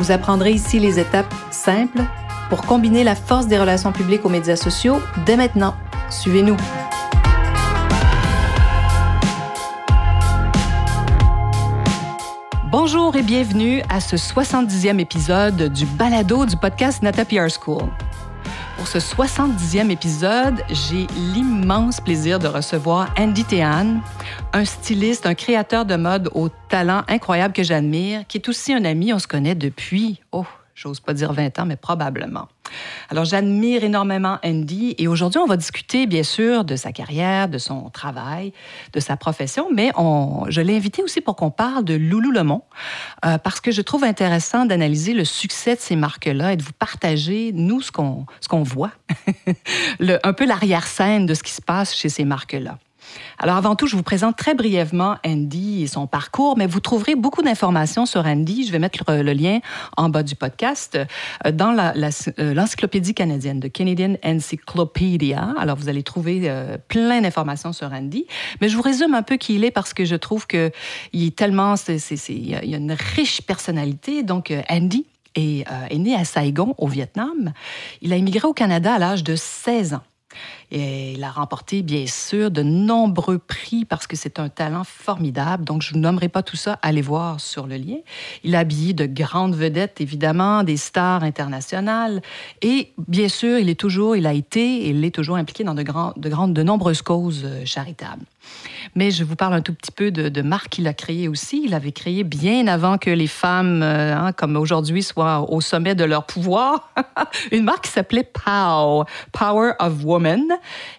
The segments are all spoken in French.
Vous apprendrez ici les étapes simples pour combiner la force des relations publiques aux médias sociaux dès maintenant. Suivez-nous. Bonjour et bienvenue à ce 70e épisode du balado du podcast Nata PR School. Pour ce 70e épisode, j'ai l'immense plaisir de recevoir Andy Tehan, un styliste, un créateur de mode au talent incroyable que j'admire, qui est aussi un ami. On se connaît depuis, oh, j'ose pas dire 20 ans, mais probablement. Alors, j'admire énormément Andy et aujourd'hui, on va discuter, bien sûr, de sa carrière, de son travail, de sa profession, mais on, je l'ai invité aussi pour qu'on parle de Loulou Lemont, euh, parce que je trouve intéressant d'analyser le succès de ces marques-là et de vous partager, nous, ce qu'on qu'on voit, un peu l'arrière-scène de ce qui se passe chez ces marques-là. Alors avant tout, je vous présente très brièvement Andy et son parcours, mais vous trouverez beaucoup d'informations sur Andy. Je vais mettre le, lien en bas du podcast euh, dans euh, l'encyclopédie canadienne, de Canadian Encyclopedia. Alors vous allez trouver euh, plein d'informations sur Andy, mais je vous résume un peu qui il est parce que je trouve qu'il est tellement, il a une riche personnalité. Donc Andy est né à Saigon, au Vietnam. Il a immigré au Canada à l'âge de 16 ans. Et il a remporté, bien sûr, de nombreux prix parce que c'est un talent formidable. Donc, je ne nommerai pas tout ça. Allez voir sur le lien. Il a habillé de grandes vedettes, évidemment, des stars internationales. Et, bien sûr, il est toujours, il a été et il est toujours impliqué dans de, de, grandes, de nombreuses causes euh, charitables. Mais je vous parle un tout petit peu de, de marques qu'il a créées aussi. Il avait créé bien avant que les femmes, euh, hein, comme aujourd'hui, soient au sommet de leur pouvoir, une marque qui s'appelait POW, Power of Woman.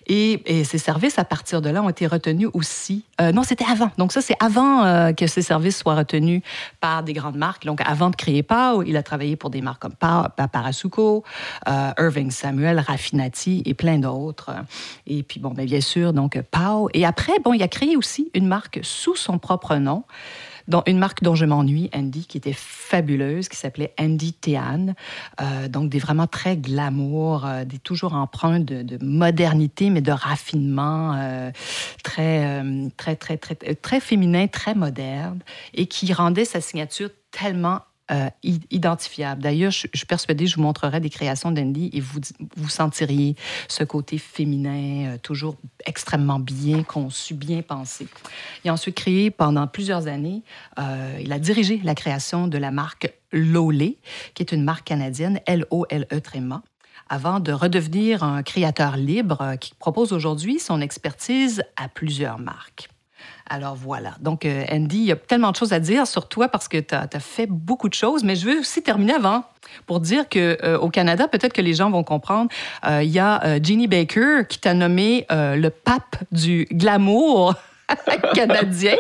Et, ses services, à partir de là, ont été retenus aussi. Euh, non, c'était avant. Donc ça, c'est avant euh, que ses services soient retenus par des grandes marques. Donc avant de créer POW, il a travaillé pour des marques comme Parasuco, Irving Samuel, Raffinati et plein d'autres. Et puis, bon, ben, bien sûr, donc POW. Et après, bon, il a créé aussi une marque sous son propre nom, dont une marque dont je m'ennuie, Andy, qui était fabuleuse, qui s'appelait Andy Tehan. Euh, donc, des vraiment très glamour, euh, des toujours empreintes de, modernité, mais de raffinement euh, très, très, très, très, très féminin, très moderne, et qui rendait sa signature tellement euh, identifiable. D'ailleurs, je, suis persuadée, je vous montrerai des créations d'Andy et vous, vous sentiriez ce côté féminin, euh, toujours extrêmement bien conçu, bien pensé. Il a ensuite créé pendant plusieurs années, euh, il a dirigé la création de la marque Lolé, qui est une marque canadienne, L-O-L-E tréma avant de redevenir un créateur libre qui propose aujourd'hui son expertise à plusieurs marques. Alors voilà. Donc, euh, Andy, il y a tellement de choses à dire sur toi parce que tu as, fait beaucoup de choses, mais je veux aussi terminer avant pour dire qu'au euh, Canada, peut-être que les gens vont comprendre, euh, il y a Jeannie Baker qui t'a nommé le pape du glamour. canadien.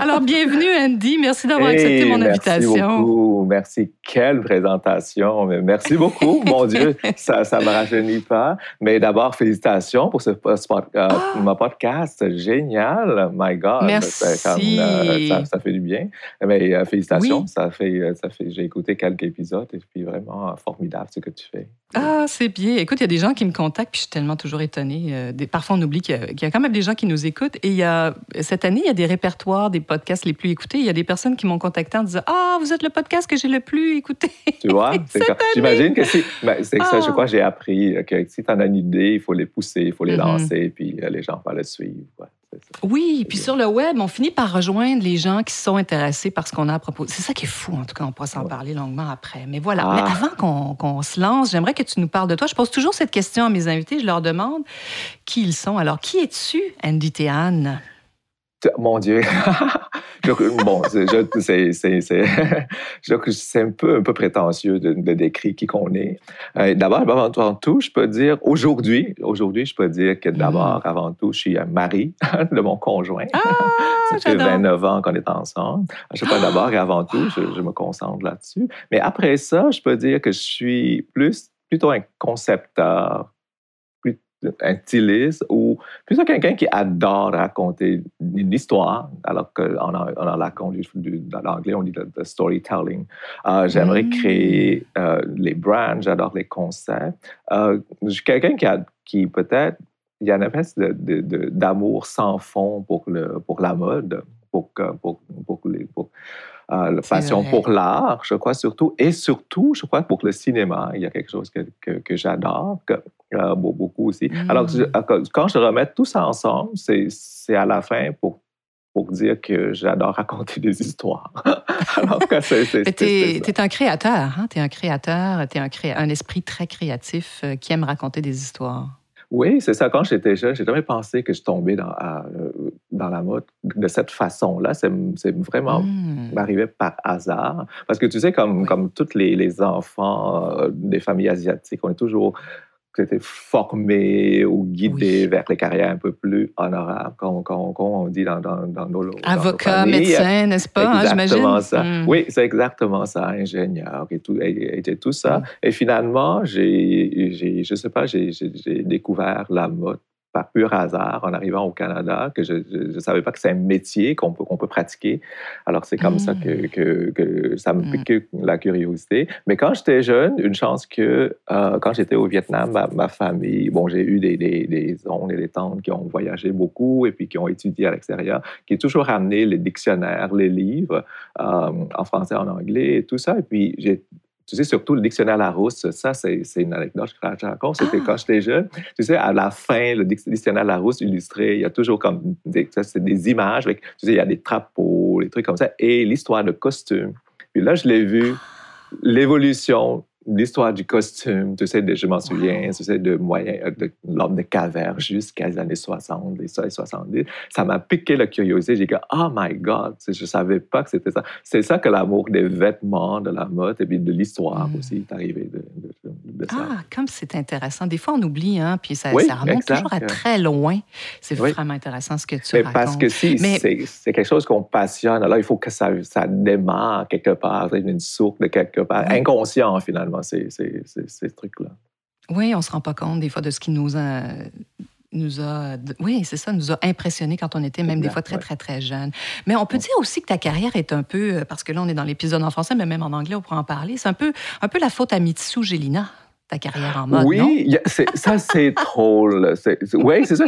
Alors, bienvenue, Andy. Merci d'avoir accepté mon invitation. Merci beaucoup. Merci. Quelle présentation. Merci beaucoup. Mon Dieu, ça ne me rajeunit pas. Mais d'abord, félicitations pour ce, euh, podcast. Génial. My God. Merci. Euh, ça, fait du bien. Mais euh, félicitations. Ça fait, ça fait, j'ai écouté quelques épisodes et puis vraiment formidable ce que tu fais. Ah, c'est bien. Écoute, il y a des gens qui me contactent, puis je suis tellement toujours étonnée. parfois, on oublie qu'il y, a quand même des gens qui nous écoutent et il y a, cette année, il y a des répertoires des podcasts les plus écoutés. Il y a des personnes qui m'ont contacté en disant Ah, vous êtes le podcast que j'ai le plus écouté. Tu vois, j'imagine que si, ben, c'est ça, je ah. crois, j'ai appris que si tu en as une idée, il faut les pousser, il faut les mm-hmm. lancer, puis euh, les gens vont le suivre. Oui, puis sur le web, on finit par rejoindre les gens qui sont intéressés par ce qu'on a à propos. C'est ça qui est fou, en tout cas, on pourra s'en parler longuement après. Mais voilà. Mais ah. avant qu'on se lance, j'aimerais que tu nous parles de toi. Je pose toujours cette question à mes invités. Je leur demande qui ils sont. Alors, qui es-tu, Andy Théane? Mon Dieu. bon, c'est un peu, un peu prétentieux de, décrire qui qu'on est. Euh, d'abord, avant, tout, je peux dire, aujourd'hui, aujourd'hui, je peux dire que d'abord, mm. avant tout, je suis mari de mon conjoint. Ah, ça fait 29 ans qu'on est ensemble. Je sais pas d'abord et avant tout, je, je me concentre là-dessus. Mais après ça, je peux dire que je suis plus plutôt un concepteur un styliste ou plutôt quelqu'un qui adore raconter une histoire, alors qu'en en, anglais, on dit le, storytelling. Euh, j'aimerais mm. créer euh, les brands, j'adore les concepts. Euh, je suis quelqu'un qui, a, qui peut-être, il y a une espèce d'amour sans fond pour, le, pour la mode, pour, pour, pour, les, pour la passion pour l'art, je crois surtout, et surtout, je crois pour le cinéma, il y a quelque chose que, que, que j'adore, euh, beaucoup aussi. Alors, mm. euh, quand je remets tout ça ensemble, c'est à la fin pour pour dire que j'adore raconter des histoires. Alors que c'est... Tu es, un créateur, hein? Tu es un créateur, tu es un, un esprit très créatif euh, qui aime raconter des histoires. Oui, c'est ça. Quand j'étais jeune, j'ai jamais pensé que je tombais dans, dans la mode de cette façon-là. C'est vraiment mmh. arrivé par hasard. Parce que tu sais, comme, comme tous les, les enfants des familles asiatiques, on est toujours c'était formé ou guidé vers les carrières un peu plus honorables, comme, on dit dans, dans, dans nos Avocat, médecin, n'est-ce pas, hein, Exactement ça. Hmm. Oui, c'est exactement ça, ingénieur et tout, et, tout ça. Hmm. Et finalement, j'ai, je sais pas, j'ai découvert la mode par pur hasard en arrivant au Canada, que je ne savais pas que c'est un métier qu'on peut, qu'on peut pratiquer. Alors, c'est comme ça que, que, que, ça me mm. pique la curiosité. Mais quand j'étais jeune, une chance que euh, quand j'étais au Vietnam, ma, famille, bon, j'ai eu des, des, des et des tantes qui ont voyagé beaucoup et puis qui ont étudié à l'extérieur, qui ont toujours ramené les dictionnaires, les livres euh, en français, en anglais et tout ça. Et puis, j'ai tu sais, surtout le dictionnaire Larousse, ça, c'est une anecdote que je raconte. C'était ah! quand j'étais jeune. Tu sais, à la fin, le dictionnaire Larousse illustré, il y a toujours comme des, des images avec, tu sais, il y a des trapeaux, des trucs comme ça, et l'histoire de costumes. Puis là, je l'ai vu, l'évolution l'histoire du costume, tu sais, je m'en souviens, tu sais, de moyen, euh, de l'homme de caverne jusqu'à les années 60, les années 70. Ça m'a piqué la curiosité. J'ai dit, oh my God, je savais pas que c'était ça. C'est ça que l'amour des vêtements, de la mode et puis de l'histoire hmm. aussi est arrivé de, ça. Ah, comme c'est intéressant. Des fois, on oublie, hein, puis ça, ça remonte toujours à très loin. C'est vraiment intéressant ce que tu Mais racontes. Parce que si c'est quelque chose qu'on passionne, alors il faut que ça, ça démarre quelque part, une source de quelque part, inconscient finalement ces, ces, trucs-là. Oui, on ne se rend pas compte des fois de ce qui nous a nous a, oui, c'est ça, nous a impressionnés quand on était même des fois très, très, très jeunes. Mais on peut dire aussi que ta carrière est un peu, euh, parce que là, on est dans l'épisode en français, mais même en anglais, on pourrait en parler, c'est un peu, un peu la faute à Mitsu Gélina ta carrière en mode, oui, ça c'est drôle. Oui, c'est ça.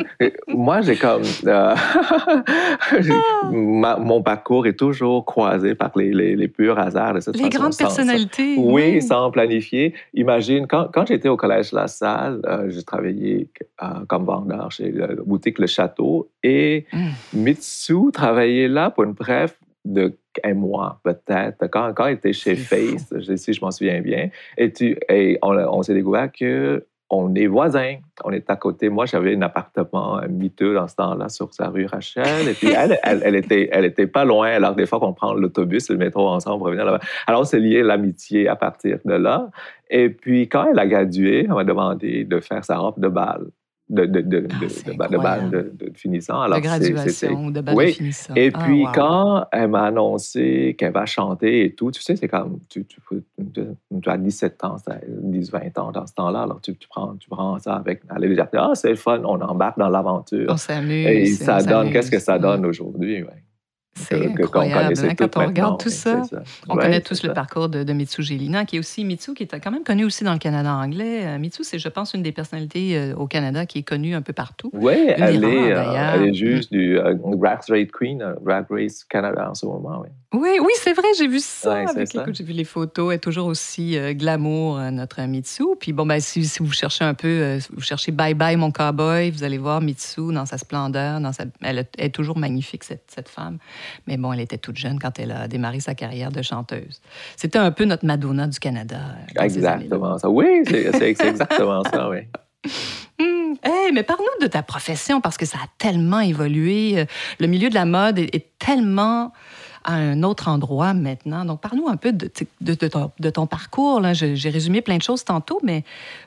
Moi, j'ai comme... Euh, ah! mon parcours est toujours croisé par les, les, les purs hasards de cette Les grandes personnalités. oui, sans planifier. Imagine, quand, quand j'étais au Collège La Salle, euh, j'ai travaillé euh, comme vendeur chez la boutique Le Château et mmh. Mitsu travaillait là pour une bref de un mois peut-être, quand, quand était chez Face, je, si je m'en souviens bien, et, tu, et on, s'est découvert que on est voisins, on est à côté. Moi, j'avais un appartement miteux dans ce temps-là sur sa rue Rachel. Et puis, elle, elle, était, elle était pas loin. Alors, des fois qu'on prend l'autobus, le métro ensemble pour revenir là-bas. Alors, on s'est lié l'amitié à partir de là. Et puis, quand elle a gradué, on m'a demandé de faire sa robe de bal de, de, de, ah, de, de, finissant. Alors, de graduation, de oui. de finissant. Et ah, puis, quand elle m'a annoncé qu'elle va chanter et tout, tu sais, c'est comme, tu, tu, tu, as 17 ans, 10-20 ans dans ce temps-là, alors tu, tu, prends, tu prends ça avec la légèreté. Ah, c'est fun, on embarque dans l'aventure. On s'amuse. Et ça donne, qu'est-ce que ça donne aujourd'hui, ouais? C'est incroyable. Hein, quand on regarde tout ça, on connaît tous le parcours de, de Mitsu Gélina, qui est aussi Mitsu, qui est quand même connu aussi dans le Canada anglais. Euh, Mitsu, c'est, je pense, une des personnalités euh, au Canada qui est connue un peu partout. Oui, elle, est, euh, elle est juste du Drag Race Queen, Drag Race Canada en ce moment. Oui, oui, oui c'est vrai, j'ai vu ça. j'ai vu les photos. Elle est toujours aussi glamour, notre Mitsu. Puis bon, ben, si, si vous cherchez un peu, vous cherchez Bye Bye mon cowboy, vous allez voir Mitsu dans sa splendeur. Dans sa... Elle est toujours magnifique, cette, cette femme. Mais bon, elle était toute jeune quand elle a démarré sa carrière de chanteuse. C'était un peu notre Madonna du Canada. Exactement ça. Oui, c'est exactement ça, oui. Hum, mais parle-nous de ta profession parce que ça a tellement évolué. Le milieu de la mode est, tellement à un autre endroit maintenant. Donc, parle-nous un peu de, de, ton, de ton, parcours. J'ai résumé plein de choses tantôt, mais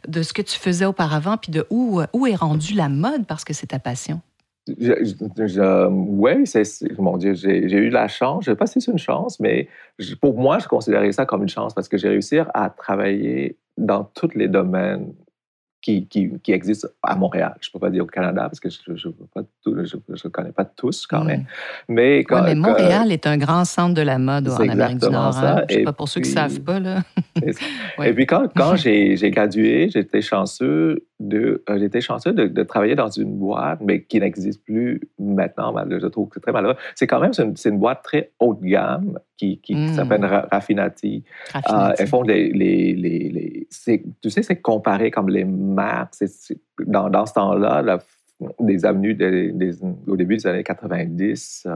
de ce que tu faisais auparavant, puis de où, où est rendue la mode, parce que c'est ta passion. Oui, c'est, mon Dieu, j'ai, eu la chance. Je ne sais pas si c'est une chance, mais pour moi, je considérais ça comme une chance parce que j'ai réussi à travailler dans tous les domaines qui, qui, qui, existent à Montréal. Je ne peux pas dire au Canada parce que je ne je, connais pas tous quand même. Hmm. Mais, quand, mais Montréal est un grand centre de la mode en Amérique du Nord. Hein. Je sais pas pour ceux qui ne savent pas. Là. Et puis quand, quand j'ai gradué, j'étais chanceux de, euh, j'étais chanceux de, de, travailler dans une boîte, mais qui n'existe plus maintenant. Je trouve que c'est très malheureux. C'est quand même c'est une, boîte très haut de gamme qui, qui, hmm. s'appelle Raffinati. Euh, elles font les, les, les, tu sais, c'est comparé comme les marques. dans, dans ce temps-là, des avenues au début des années 90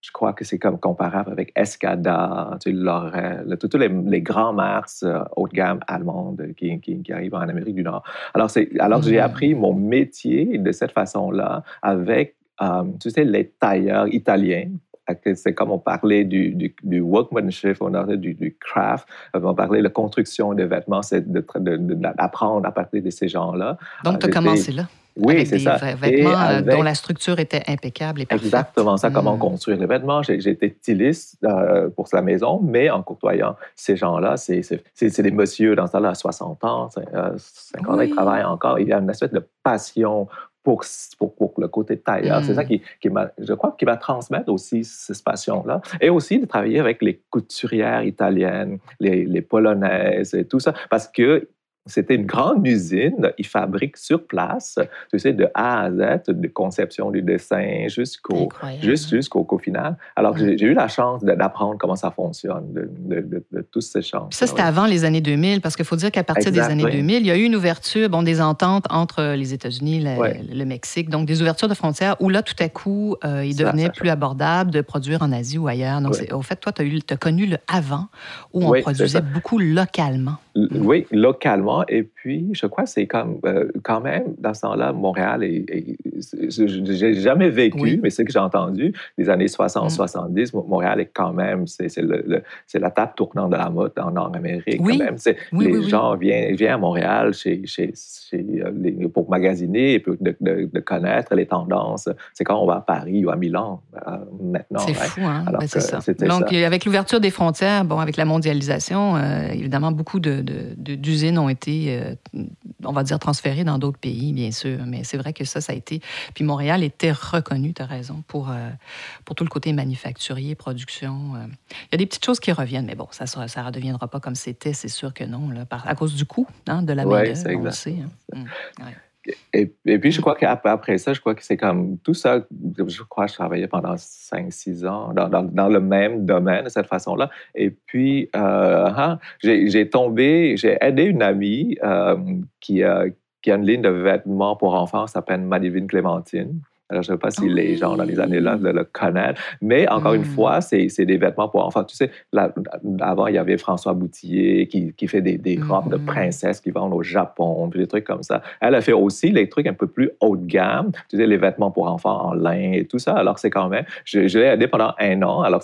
je crois que c'est comme comparable avec Escada, tu sais, tous les, les, grands mars euh, haut de gamme allemandes qui, qui, qui, arrivent en Amérique du Nord. Alors, alors j'ai mm. appris mon métier de cette façon-là avec, euh, tu sais, les tailleurs italiens c'est comme on parlait du, du, workmanship, on parlait du, du, craft, on parlait de la construction de vêtements, c'est d'apprendre à partir de ces gens-là. Donc, tu as commencé là? Oui, c'est ça. vêtements euh, dont la structure était impeccable et parfaite. Exactement ça, comment hmm. construire les vêtements. Été styliste euh, pour la maison, mais en côtoyant ces gens-là, c'est des messieurs dans ça là, à 60 ans, 50 euh, ans, ils travaillent encore. Il y a une espèce de passion pour, pour, le côté tailleur. C'est ça qui, qui je crois, qui va transmettre aussi cette passion-là. Et aussi de travailler avec les couturières italiennes, les, les polonaises et tout ça, parce que c'était une grande usine. Ils fabriquent sur place, tu sais, de A à Z, de conception du dessin jusqu'au jusqu'au final. Alors, j'ai eu la chance d'apprendre comment ça fonctionne, de, de, de, tous ces champs. Ça, c'était avant les années 2000, parce qu'il faut dire qu'à partir des années 2000, il y a eu une ouverture, bon, des ententes entre les États-Unis, le, le, Mexique, donc des ouvertures de frontières où là, tout à coup, euh, il devenait plus abordable de produire en Asie ou ailleurs. Donc, au fait, toi, tu as, as, connu le avant où on produisait beaucoup localement. Oui, localement. Et puis, je crois que c'est comme, euh, quand même, dans ce temps-là, Montréal, et, j'ai jamais vécu, mais c'est que j'ai entendu, les années 60-70, mm. Montréal est quand même, c'est la table tournante de la mode en Nord-Amérique. Oui. Même. les gens viennent, viennent, à Montréal chez, chez, euh, pour magasiner et de, de, connaître les tendances. C'est quand on va à Paris ou à Milan euh, maintenant. C'est fou, hein? Ben, c'est ça. Donc, avec l'ouverture des frontières, bon, avec la mondialisation, évidemment, beaucoup de d'usines ont été, euh, on va dire, transférées dans d'autres pays, bien sûr. Mais c'est vrai que ça, ça a été. Puis Montréal était reconnu, tu as raison, pour, euh, pour tout le côté manufacturier, production. Euh. Il y a des petites choses qui reviennent, mais bon, ça ne ça redeviendra pas comme c'était, c'est sûr que non, là, à cause du coût hein, de la main on le sait. Hein. Mmh, et, puis, je crois qu'après ça, je crois que c'est comme tout ça. Je crois que je travaillais pendant 5-6 ans dans, le même domaine de cette façon-là. Et puis, euh, hein, j'ai tombé, j'ai aidé une amie euh, qui, qui a une ligne de vêtements pour enfants, s'appelle Madivine Clémentine. Alors, je ne sais pas si les gens dans les années-là le, connaissent, mais encore une hmm. fois, c'est des vêtements pour enfants. Tu sais, avant, il y avait François Boutillier qui, qui fait des, des robes de hmm. princesse qui vendent au Japon, puis des trucs comme ça. Elle a fait aussi les trucs un peu plus haut de gamme, tu sais, les vêtements pour enfants en lin et tout ça. Alors, c'est quand même, je, je l'ai aidé pendant un an. Alors,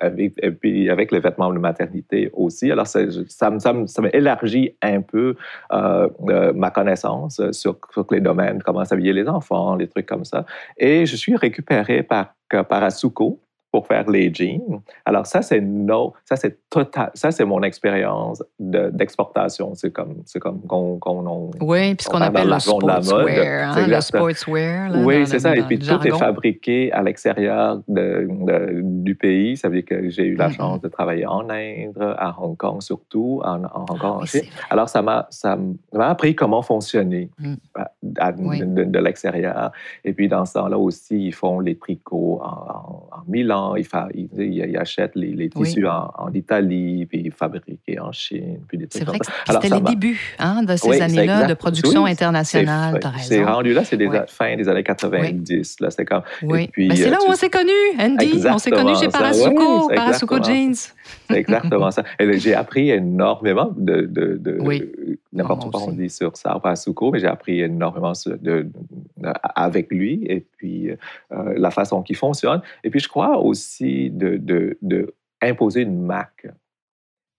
avec, et puis avec les vêtements de maternité aussi. Alors, ça, ça, ça, ça élargit un peu euh, euh, ma connaissance sur, sur les domaines, comment s'habiller les enfants, les trucs comme ça. Et je suis récupéré par, par Asuko, pour faire les jeans. Alors ça, c'est no, ça c'est total, ça c'est mon expérience d'exportation. c'est comme, c'est comme qu'on, qu'on oui, puis ce qu'on appelle le sportswear, hein, le sportswear. oui, c'est ça. Et puis tout est fabriqué à l'extérieur de, du pays. Ça veut dire que j'ai eu la chance de travailler en Inde, à Hong Kong surtout, en, Hong Kong, ah, Alors ça m'a, ça m'a appris comment fonctionner mm. de, l'extérieur. Et puis dans ce temps-là aussi, ils font les tricots en, en Milan il, il, achète les, tissus en, Italie, puis fabriqués en Chine, puis des trucs comme ça. C'était les débuts hein, de ces années-là de production internationale, C'est rendu là, c'est des fin des années 90. Là, c'est comme... Oui. Puis, c'est euh, là où on s'est connus, Andy. On s'est connus chez Parasuco, Parasuco Jeans. C'est exactement ça. J'ai appris énormément de, de, n'importe moi quoi on dit sur ça Souko, mais j'ai appris énormément de- avec lui et puis euh, la façon qu'il fonctionne. Et puis je crois aussi de, de, de imposer une marque.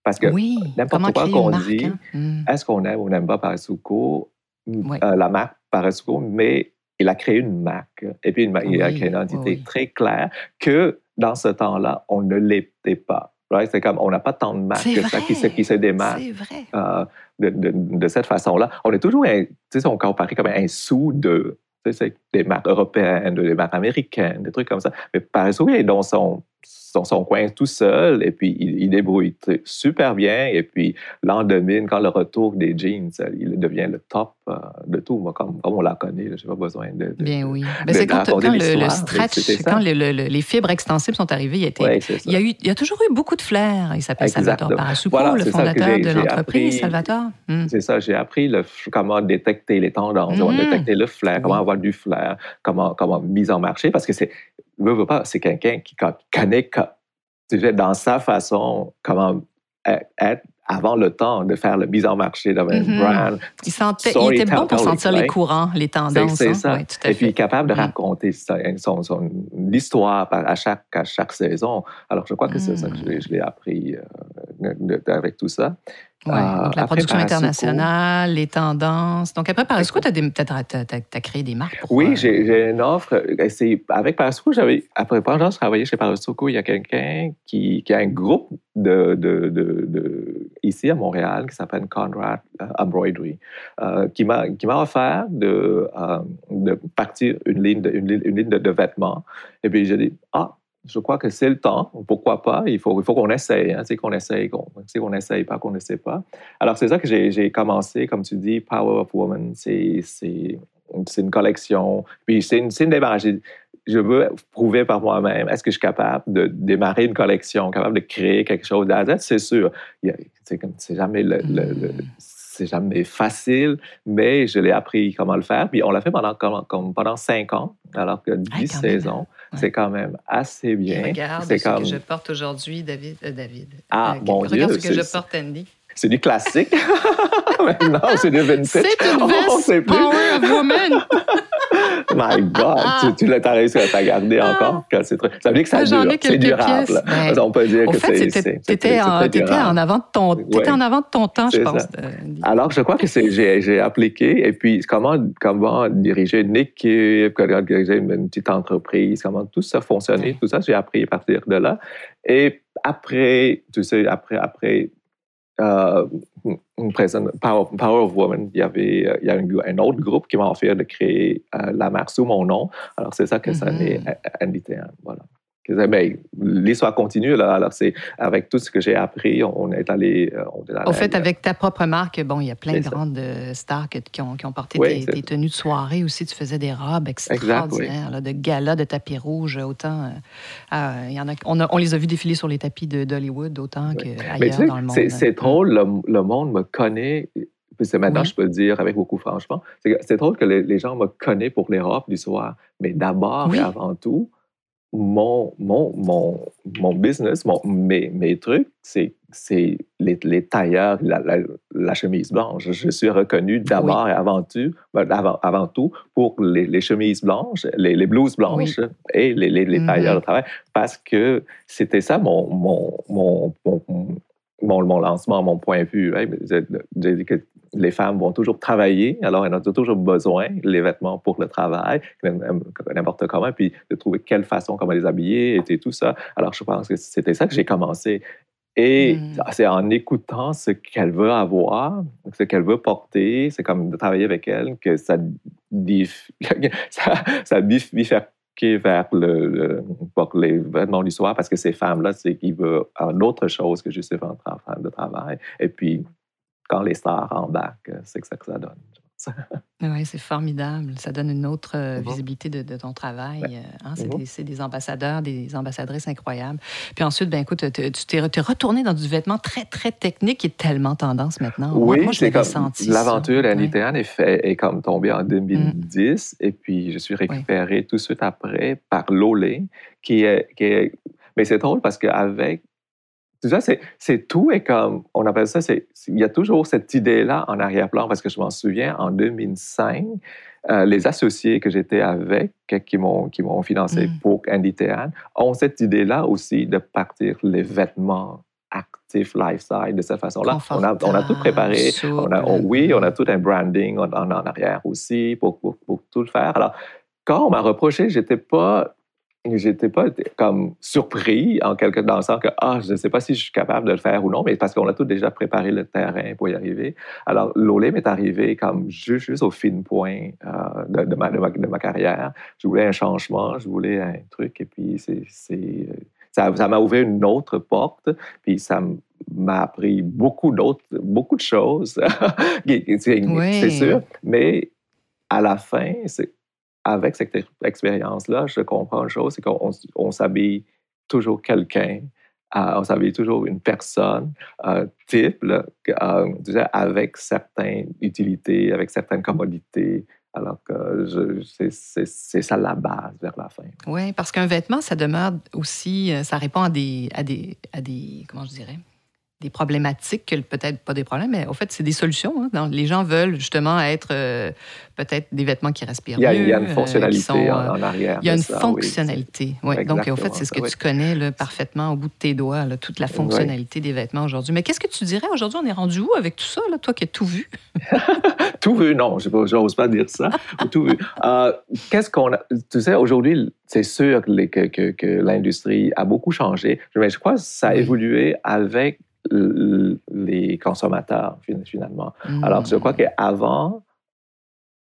Parce que oui, n'importe quoi qu'on dit, hein? Mm. est-ce qu'on aime ou n'aime pas Parasuco, Ouais. euh, la marque Parasuco, mais il a créé une marque. Et puis, une marque- il a Oui, créé une identité oui, oui. très claire que dans ce temps-là, on ne l'était pas. Right? C'est comme, on n'a pas tant de marques que ça qui, se- qui se démarquent C'est vrai. euh, de, de- de cette façon-là. On est toujours, tu sais, on comparait comme un sou de tu sais, c'est des marques européennes, des marques américaines, des trucs comme ça. Mais Parasuco est dans son, son, son coin tout seul et puis il, il débrouille super bien. Et puis l'an 2000, quand le retour des jeans, il devient le top euh, de tout. Moi, comme, comme on la connaît, je n'ai pas besoin de. de- Bien oui. Ben, c'est quand, le, le stretch, quand le- le- le- les fibres extensibles sont arrivées, il, était, Ouais, c'est ça. il, y a eu, il y a toujours eu beaucoup de flair. Il s'appelle Salvatore Voilà, le fondateur de l'entreprise. Salvatore. Mm. C'est ça, j'ai appris le, comment détecter les tendances, comment Mhm. détecter le flair, comment avoir du flair, comment, comment mise en marché, parce que c'est, veux, veux pas, c'est quelqu'un qui co- connaît dans sa façon comment e- être avant le temps de faire la mise en marché d'un Mhm. brand. Il, sentait, il était bon pour sentir les courants, les tendances. c'est hein. ça. Ouais, tout à Et puis fait. capable de Mm. raconter sa- son, par- à chaque, à chaque saison. Alors je crois que c'est ça que Mm. je, je l'ai appris euh, avec tout ça. Ouais, Euh, donc la production internationale, les tendances. Donc après Parasuco, tu as, créé des marques pour. Oui, euh, j'ai une offre. avec Parasuco, j'avais après je travaillais chez Parasuco, il y a quelqu'un qui, qui a un groupe de, de, de- de- ici à Montréal qui s'appelle Conrad euh, Embroidery, euh, qui m'a qui m'a offert de, euh, de partir une ligne de, une ligne, une ligne de, de vêtements. Et puis j'ai dit ah. Je crois que c'est le temps. Pourquoi pas? Il faut, il faut qu'on essaye. Hein, c'est qu'on essaye, qu'on, c'est qu'on essaye pas, qu'on ne sait pas. Alors, c'est ça que j'ai, commencé, comme tu dis, Power of Woman. C'est, c'est, c'est une collection. Puis c'est une, c'est une démarche. Je veux prouver par moi-même, est-ce que je suis capable de démarrer une collection, capable de créer quelque chose? C'est sûr. C'est, c'est jamais le- Mm. C'est jamais facile, mais je l'ai appris comment le faire. Puis on l'a fait pendant, comme, comme pendant cinq ans, alors que dix saisons, ouais. c'est quand même assez bien. Regarde ce comme, que je porte aujourd'hui, David. euh, David. Ah, Euh, mon regarde Dieu, ce que je porte, Andy. c'est du classique. Maintenant, c'est du vintage. C'est une veste c'est plus- Power of Woman. My God, tu, tu l'as t'as réussi à garder encore. très- Ça veut dire que ça Ah, dure. C'est durable. pièces. Ben, On peut dire Au que c'est- t'étais c'est en, avant de ton, t'étais Ouais. en avant de ton temps, je pense. ça. euh. Alors, je crois que j'ai, j'ai appliqué. Et puis, comment, comment diriger une équipe, comment diriger une, une petite entreprise, comment tout ça fonctionnait, Ouais. tout ça, j'ai appris à partir de là. Et après, tu sais, après, après euh, une présent- Power, Power of Women, il y avait euh, il y a un, autre groupe qui m'a offert de créer euh, la marque sous mon nom. Alors, c'est ça que ça Mhm. est NDTN. Voilà. Que ben, L'histoire continue, là. Alors, c'est avec tout ce que j'ai appris, on est allé. euh, On est allé Au fait, avec ta propre marque, bon, il y a plein de ça. grandes euh, stars que- qui, ont, qui ont porté Oui, tes tenues de soirée aussi. Tu faisais des robes extraordinaires, là, de gala, de tapis rouge, autant. euh, y en a, on, a- on les a vus défiler sur les tapis de- d'Hollywood autant Oui. tu sais, dans le monde. c'est, drôle, le, le monde me connaît. Puis c'est maintenant, Oui. je peux le dire avec beaucoup franchement. C'est, c'est drôle que les, les gens me connaissent pour les robes du soir. Mais d'abord Oui. et avant tout, mon, mon, mon, mon business, mon- mes, mes trucs, c'est, c'est les, les tailleurs, la, la, la chemise blanche. Je suis reconnu d'abord et avant tout, ben, avant, avant tout pour les, les chemises blanches, les, les blouses blanches et les, les, tailleurs de travail parce que c'était ça mon, mon, mon, mon, mon, mon lancement, mon point de vue. Les femmes vont toujours travailler, alors elles ont toujours besoin les vêtements pour le travail, n'importe comment, puis de trouver quelle façon, comment les habiller et tout ça. Alors je pense que c'était ça que j'ai commencé. Et Mm. c'est en écoutant ce qu'elle veut avoir, ce qu'elle veut porter, c'est comme de travailler avec elle que ça, bif- ça, ça bif- vers le, le- pour les vêtements du soir parce que ces femmes-là, c'est qu'ils veulent une autre chose que juste un travail de travail. Et puis, quand les stars embarquent, c'est que ça que ça donne. Oui, c'est formidable. Ça donne une autre euh, Mhm. visibilité de, de ton travail. Ouais. euh, hein, c'est, Mhm. des, c'est des ambassadeurs, des ambassadrices incroyables. Puis ensuite, ben écoute, te- tu t'es, retourné dans du vêtement très, très technique qui est tellement tendance maintenant. Moi- Oui, moi, je c'est l'avais comme senti. l'aventure Ouais. NITN est, est comme tombée en 2010 et puis je suis récupéré tout de suite après par Lolé qui est, qui est mais c'est drôle parce qu'avec sais, c'est tout et comme, on appelle ça, il y a toujours cette idée-là en arrière-plan parce que je m'en souviens, en 2005, euh, les associés que j'étais avec, qui m'ont financé mm. pour Inditean, ont cette idée-là aussi de partir les vêtements actifs, lifestyle, de cette façon-là. On a, on a, tout préparé. On a, oui, on a tout un branding en, en, arrière aussi pour, pour, pour, tout le faire. Alors, quand on m'a reproché, j'étais pas j'étais pas comme surpris en quelque dans le sens que ah je ne sais pas si je suis capable de le faire ou non mais parce qu'on a tout déjà préparé le terrain pour y arriver. Alors l'OLEM est arrivé comme juste, juste au fin point euh, de, ma, de, ma, carrière. Je voulais un changement je voulais un truc et puis c'est ça ça m'a ouvert une autre porte puis ça m'a appris beaucoup d'autres beaucoup de choses. C'est sûr mais à la fin c'est avec cette expérience-là, je comprends une chose, c'est qu'on s'habille toujours quelqu'un, euh, on s'habille toujours une personne euh, type, euh, avec certaines utilités, avec certaines commodités, alors que c'est ça la base vers la fin. Oui, parce qu'un vêtement, ça demeure aussi, ça répond à des, à des, à des comment je dirais, des problématiques, peut-être pas des problèmes, mais au fait, c'est des solutions. Hein. les gens veulent justement être euh, peut-être des vêtements qui respirent il y a, mieux. Il y a une euh, fonctionnalité en, euh, arrière. Il y a une fonctionnalité. Oui, Donc, au fait, c'est ce que tu connais là, parfaitement au bout de tes doigts, toute la fonctionnalité des vêtements aujourd'hui. Mais qu'est-ce que tu dirais aujourd'hui? On est rendu où avec tout ça, là, toi qui as tout vu? tout vu, non, je n'ose pas dire ça. tout vu. qu'est-ce qu'on a... Tu sais, aujourd'hui, c'est sûr que, que, que l'industrie a beaucoup changé, mais je crois que ça a évolué avec les consommateurs, finalement. Alors, je crois qu'avant,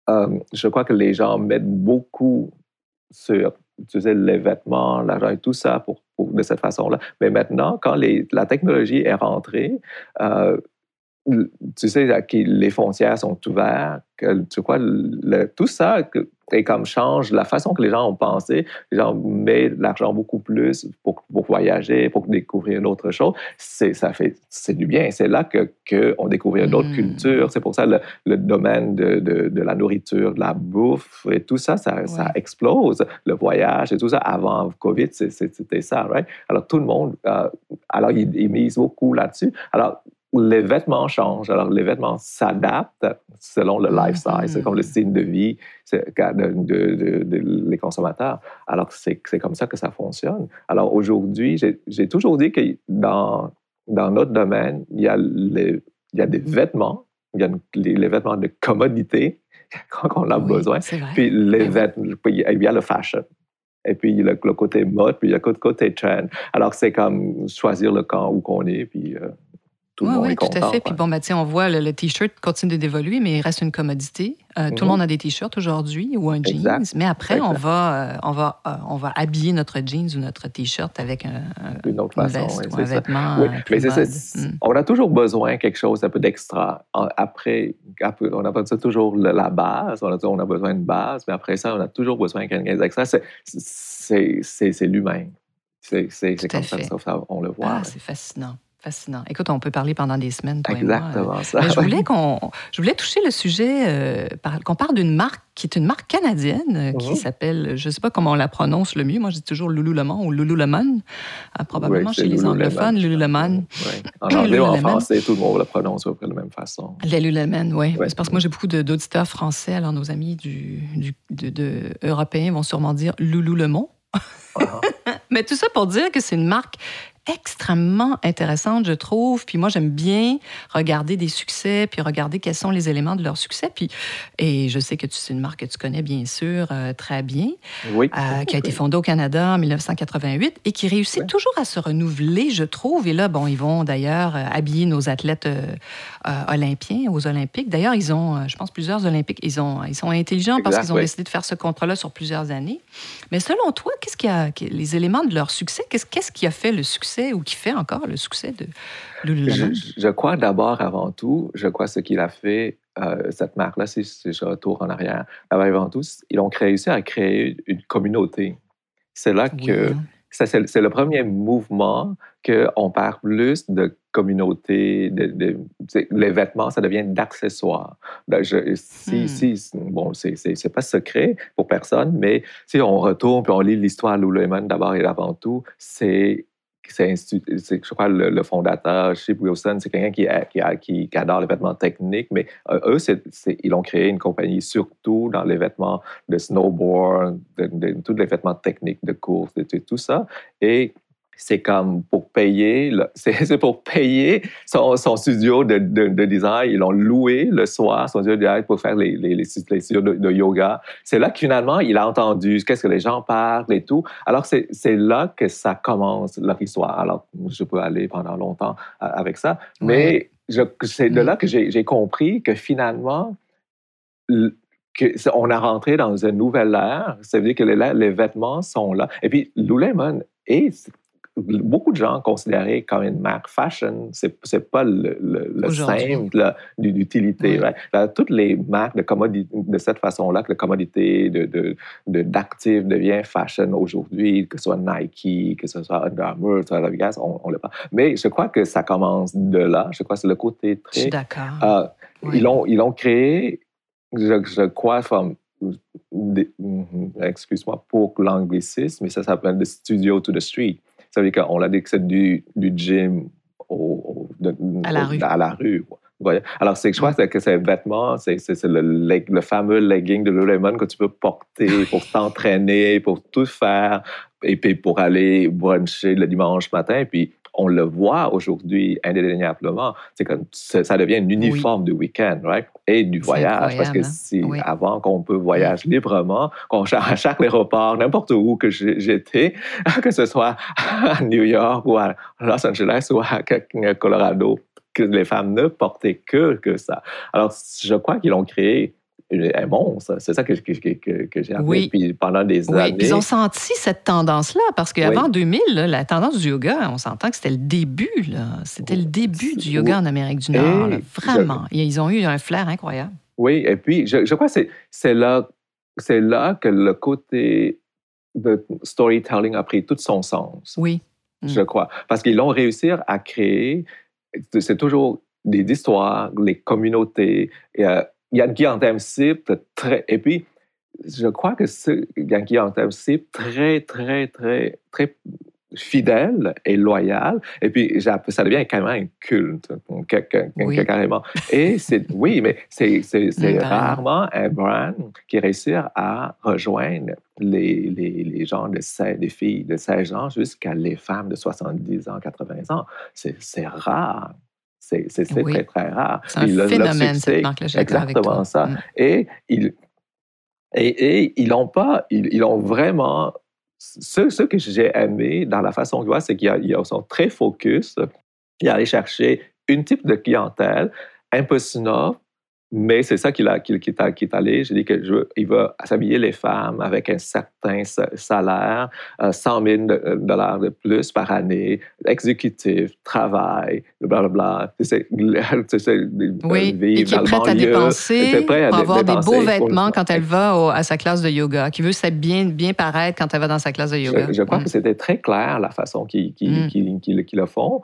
euh, je crois que les gens mettent beaucoup sur tu sais, les vêtements, l'argent et tout ça pour, de cette façon-là. Mais maintenant, quand les, la technologie est rentrée, euh, tu sais, que les frontières sont ouvertes, que, tu vois, tout ça et comme change la façon que les gens ont pensé. Les gens mettent l'argent beaucoup plus pour, pour, voyager, pour découvrir. C'est, ça fait, c'est du bien. C'est là que, que on découvre d'autres hmm. cultures. C'est pour ça le, le domaine de, de, la nourriture, de la bouffe et tout ça, ça, ça, explose. Le voyage et tout ça. Avant Covid, c'était ça, right? Alors tout le monde, euh, alors ils, ils misent beaucoup là-dessus. Alors les vêtements changent. Alors, les vêtements s'adaptent selon le lifestyle, c'est comme le mm-hmm. style de vie de, les consommateurs. Alors, c'est comme ça que ça fonctionne. Alors, aujourd'hui, j'ai toujours dit que dans, dans notre domaine, il y a, il y a des vêtements, il y a les, vêtements de commodité quand on a besoin, puis les vêtements, il y a le fashion. Et puis le, le, côté mode, puis il y a le côté trend. Alors, c'est comme choisir le camp où qu'on est, puis euh, tout le oui, tout à fait. Puis bon, ben, on voit le, T-shirt continue d'évoluer, mais il reste une commodité. Euh, tout le mhm. monde a des T-shirts aujourd'hui ou un jeans. Mais après, on va, euh, on, va, euh, on va habiller notre jeans ou notre T-shirt avec un, une autre façon, veste, un vêtement. mais mm. On a toujours besoin de quelque chose un peu d'extra. Après, on a ça toujours la base. On a, on a besoin de base, mais après ça, on a toujours besoin de quelque chose d'extra. C'est l'humain. C'est comme ça, ça, on le voit. Ah, c'est fascinant. Fascinant. Écoute, on peut parler pendant des semaines, toi Exactement et moi. ça. Mais je voulais qu'on, je voulais toucher le sujet, euh, qu'on parle d'une marque qui est une marque canadienne euh, qui mhm. s'appelle, je ne sais pas comment on la prononce le mieux. Moi, je dis toujours Lululemon ou Lululemon, euh, probablement chez les anglophones, Lululemon. Oui. En anglais ou en français, tout le monde la prononce de la même façon. Lululemon, oui. C'est parce que moi, j'ai beaucoup d'auditeurs français, alors nos amis du, du de, européens vont sûrement dire Lululemon. Uh Mais tout ça pour dire que c'est une marque extrêmement intéressante, je trouve. Puis moi, j'aime bien regarder des succès, puis regarder quels sont les éléments de leur succès. Puis, et je sais que c'est une marque que tu connais bien sûr euh, très bien, oui. Euh, qui a été fondée au Canada en 1988 et qui réussit toujours à se renouveler, je trouve. Et là, bon, ils vont d'ailleurs euh, habiller nos athlètes olympiens aux Olympiques. D'ailleurs, ils ont, je pense, plusieurs Olympiques. Ils, ont, ils sont intelligents parce qu'ils ont décidé de faire ce contrat-là sur plusieurs années. Mais selon toi, qu'est-ce qui a les éléments de leur succès Qu'est-ce qui a fait le succès ou qui fait encore le succès de Lululemon? Je, crois d'abord, avant tout, je crois ce qu'il a fait, euh, cette marque-là, si, je retourne en arrière, avant tout, ils ont réussi à créer une communauté. C'est là que hein. c'est le premier mouvement qu'on parle plus de communauté, de, les vêtements, ça devient d'accessoires. Ben, si, hmm. si, bon, c'est pas secret pour personne, mais si on retourne puis on lit l'histoire de Lululemon d'abord et avant tout, c'est c'est, je crois, le, le fondateur, Chip Wilson, c'est quelqu'un qui, adore les vêtements techniques, mais euh, eux, ils ont créé une compagnie surtout dans les vêtements de snowboard, de, tous les vêtements techniques de course, de, tout ça. C'est comme pour payer, c'est pour payer son, son studio de, de, design. Ils l'ont loué le soir, son studio de design, pour faire les, les, les, studios de, yoga. C'est là que finalement, il a entendu qu'est-ce que les gens parlent et tout. Alors, c'est là que ça commence, leur histoire. Alors, je peux aller pendant longtemps euh, avec ça. Mais c'est de là que j'ai compris que finalement, que on a rentré dans une nouvelle ère. Ça veut dire que les, les vêtements sont là. Et puis, Lululemon est beaucoup de gens considéraient comme une marque fashion. C'est n'est pas le, le, simple d'utilité. Toutes les marques de, commodité, de cette façon-là, que la commodité d'actifs de, de, devient fashion aujourd'hui, que ce soit Nike, que ce soit Under Armour, on, on le pas. Mais je crois que ça commence de là. Je crois que c'est le côté très... Je suis d'accord. Euh, ils l'ont créé, je, je crois, comme mm-hmm, excuse-moi pour l'anglicisme, mais ça s'appelle The Studio to the Street. Ça veut dire qu'on c'est du, du gym au, à la rue. À la rue. Alors, c'est, je crois que ces vêtements, c'est, le, le, fameux legging de Lululemon que tu peux porter pour t'entraîner, pour tout faire, et puis pour aller bruncher le dimanche matin. Puis, on le voit aujourd'hui indéniablement, c'est que ça devient un uniforme du week-end, right? Et du voyage, parce que hein? si avant qu'on peut voyager librement, qu'on à chaque aéroport, n'importe où que j'étais, que ce soit à New York ou à Los Angeles ou à Colorado, que les femmes ne portaient que, que ça. Alors, je crois qu'ils l'ont créé un monstre. C'est ça que, que, que, j'ai appris puis pendant des oui. années. ils ont senti cette tendance-là parce qu'avant 2000, la tendance du yoga, on s'entend que c'était le début. C'était le début du yoga en Amérique du Nord. vraiment. Ils ont eu un flair incroyable. Oui, et puis je, je crois que c'est là, là que le côté de storytelling a pris tout son sens. Oui. Je mm. crois. Parce qu'ils ont réussi à créer, c'est toujours des histoires, les communautés. Et, euh, il y a une cible très. Et puis, je crois que une clientèle cible très, très, très, très fidèle et loyal. Et puis, ça devient carrément un culte, carrément. Et c'est, oui, mais c'est, rarement un brand qui réussit à rejoindre les, les, les gens de 16, les filles de 16 ans jusqu'à les femmes de 70 ans, 80 ans. C'est rare. C'est très, très rare. C'est un phénomène, cette marque-là. Exactement ça. Mm. Et ils et, et ils n'ont pas, ils, ont vraiment. Ce, ce que j'ai aimé dans la façon de voir, c'est qu'ils sont très focus. Ils allaient chercher une type de clientèle un peu snob, mais c'est ça qu'il a, qu'il, est allé. J'ai dit que je, il va s'habiller les femmes avec un certain salaire, 100 000 dollars de plus par année, exécutif, travail, blablabla. Tu sais, oui, et qui est prête à dépenser pour avoir des beaux vêtements quand elle va à sa classe de yoga, qui veut bien, bien paraître quand elle va dans sa classe de yoga. Je, crois mm. que c'était très clair la façon qu'ils mm. le font.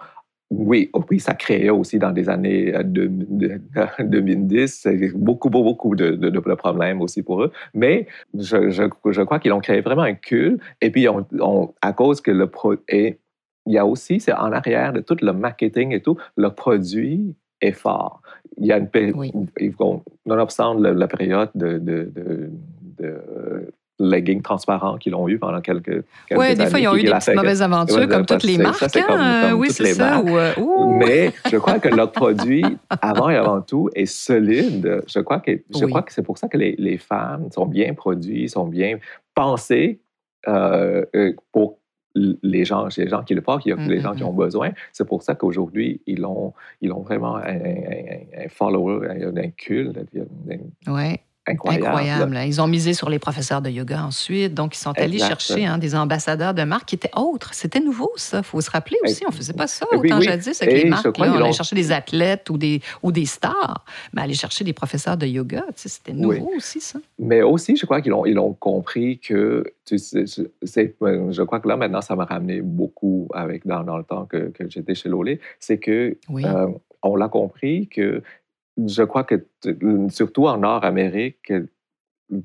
Oui, oh oui, ça créait aussi dans des années 2010 euh, beaucoup, beaucoup de, de, problèmes aussi pour eux. Mais je, je, crois qu'ils ont créé vraiment un culte. Et puis, on, à cause que le produit... Il y a aussi, c'est en arrière de tout le marketing et tout, le produit est fort. Il y a une oui. nonobstant la, la période de, de, de leggings transparents qu'ils ont eu pendant quelques, quelques Oui, des fois, ils ont eu des petites mauvaises aventures, comme toutes les marques. Ça, comme, hein? oui, c'est ça. Euh, Mais je crois que leur produit, avant et avant tout, est solide. Je crois que, je crois que c'est pour ça que les, les, femmes sont bien produits, sont bien pensés euh, euh, pour les gens, les gens qui le portent, les gens qui ont besoin. C'est pour ça qu'aujourd'hui, ils ont, ils ont vraiment un, un, un follower, un, culte. Oui. Incroyable. Ils ont misé sur les professeurs de yoga ensuite. Donc, ils sont allés chercher hein, des ambassadeurs de marques qui étaient autres. C'était nouveau, ça. Il faut se rappeler aussi. On ne faisait pas ça autant jadis avec les marques. on allait chercher des athlètes ou des, ou des stars. Mais aller chercher des professeurs de yoga, c'était nouveau aussi, ça. Mais aussi, je crois qu'ils ont, ils ont compris que. Tu sais, je crois que là, maintenant, ça m'a ramené beaucoup avec, dans, dans le temps que, que j'étais chez Lolé. C'est que. Euh, on l'a compris que je crois que surtout en Nord-Amérique,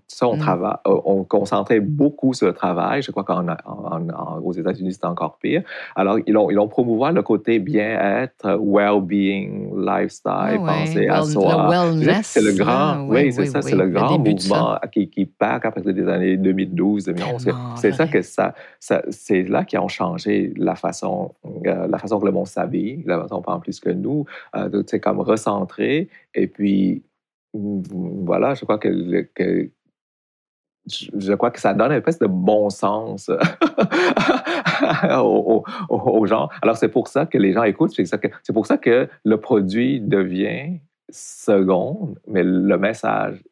ça, on, mm. euh, on concentrait beaucoup sur le travail. Je crois qu'aux États-Unis, c'était encore pire. Alors, ils ont, ils ont promouvoir le côté bien-être, well-being, lifestyle, ah penser à soi. C'est le grand, hein, oui, c'est ça, c'est le grand mouvement qui, qui part à partir des années 2012, 2011. C'est ça que ça, ça c'est là qu'ils ont changé la façon, euh, la façon que le monde s'habille, la façon dont on plus que nous. Euh, c'est comme recentrer et puis voilà, je crois que, je crois que ça donne un peu de bon sens aux, gens. Alors, c'est pour ça que les gens écoutent. C'est pour ça que le produit devient seconde, mais le message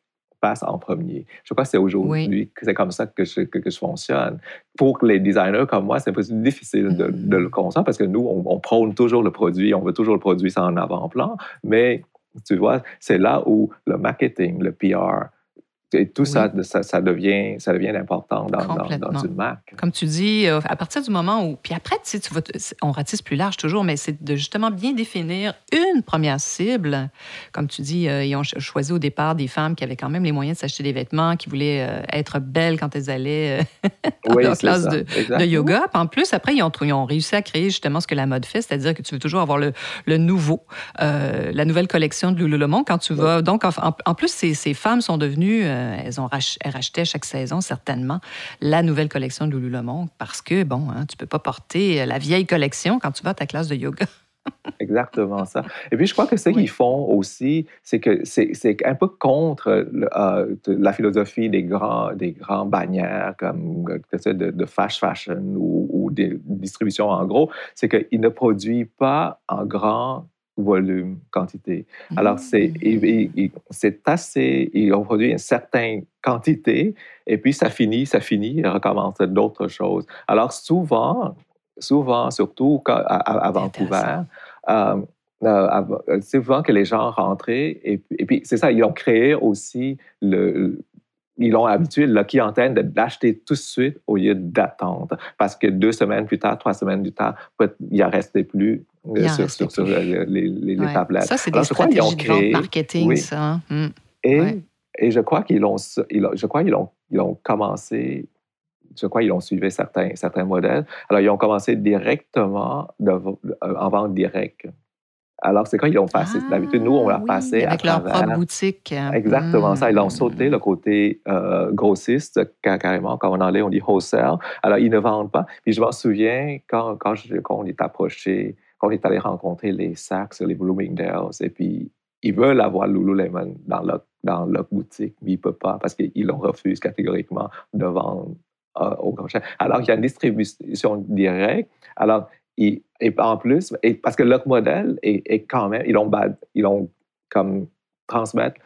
passe en premier. Je crois que c'est aujourd'hui que c'est comme ça que je, que, je, fonctionne. Pour les designers comme moi, c'est un peu difficile de, le comprendre parce que nous, on, on, prône toujours le produit, on veut toujours le produit sans en avant-plan, mais tu vois, c'est là où le marketing, le PR, et tout ça, ça, devient, ça devient important dans, dans, une marque. Comme tu dis, euh, à partir du moment où. Puis après, tu sais, tu vas, on ratisse plus large toujours, mais c'est de justement bien définir une première cible. Comme tu dis, euh, ils ont choisi au départ des femmes qui avaient quand même les moyens de s'acheter des vêtements, qui voulaient euh, être belles quand elles allaient dans leur classe de, de, yoga. Puis en plus, après, ils ont, ils ont, réussi à créer justement ce que la mode fait, c'est-à-dire que tu veux toujours avoir le, le nouveau, la nouvelle collection de Lululemon quand tu vas. Donc, en, plus, ces, ces, femmes sont devenues euh, elles, ont rachetaient chaque saison, certainement, la nouvelle collection de Lululemon parce que, bon, hein, tu ne peux pas porter la vieille collection quand tu vas à ta classe de yoga. Exactement ça. Et puis, je crois que ce qu'ils font aussi, c'est que c'est un peu contre euh, la philosophie des grands, des grands bannières comme de, de fast fashion ou, ou des distributions en gros. C'est qu'ils ne produisent pas en grand volume, quantité. Alors, c'est mmh. c'est assez, ils ont produit une certaine quantité, et puis ça finit, ça finit, ils recommencent d'autres choses. Alors, souvent, souvent, surtout à, Vancouver, euh, euh, c'est souvent que les gens rentraient, et, et puis c'est ça, ils ont créé aussi le, ils ont habitué la clientèle d'acheter tout de suite au lieu d'attendre. Parce que deux semaines plus tard, trois semaines plus tard, il n'y en restait plus euh, sur, sur, les, les, tablettes. Ça, c'est des stratégies de marketing, ça. Hein? Mm. Et, et, je crois qu'ils ont, je crois qu'ils ont, ils ont commencé je crois qu'ils ont suivi certains, certains modèles. Alors, ils ont commencé directement de, en vente directe. Alors, c'est quand ils l'ont passé. Ah, D'habitude, nous, on l'a passé avec leur propre boutique. Exactement ça. Ils l'ont sauté, le côté euh, grossiste, carrément. Quand on en est, on dit wholesale. Alors, ils ne vendent pas. Puis, je m'en souviens, quand, quand, on est approché, quand on est allé rencontrer les Saks, les Bloomingdale's, et puis ils veulent avoir Lululemon dans leur, dans leur boutique, mais ils ne peuvent pas parce qu'ils l'ont refusé catégoriquement de vendre euh, au grand Alors, il y a une distribution directe. Alors, et, en plus, parce que leur modèle est, quand même, ils ont, ils ont comme transmettre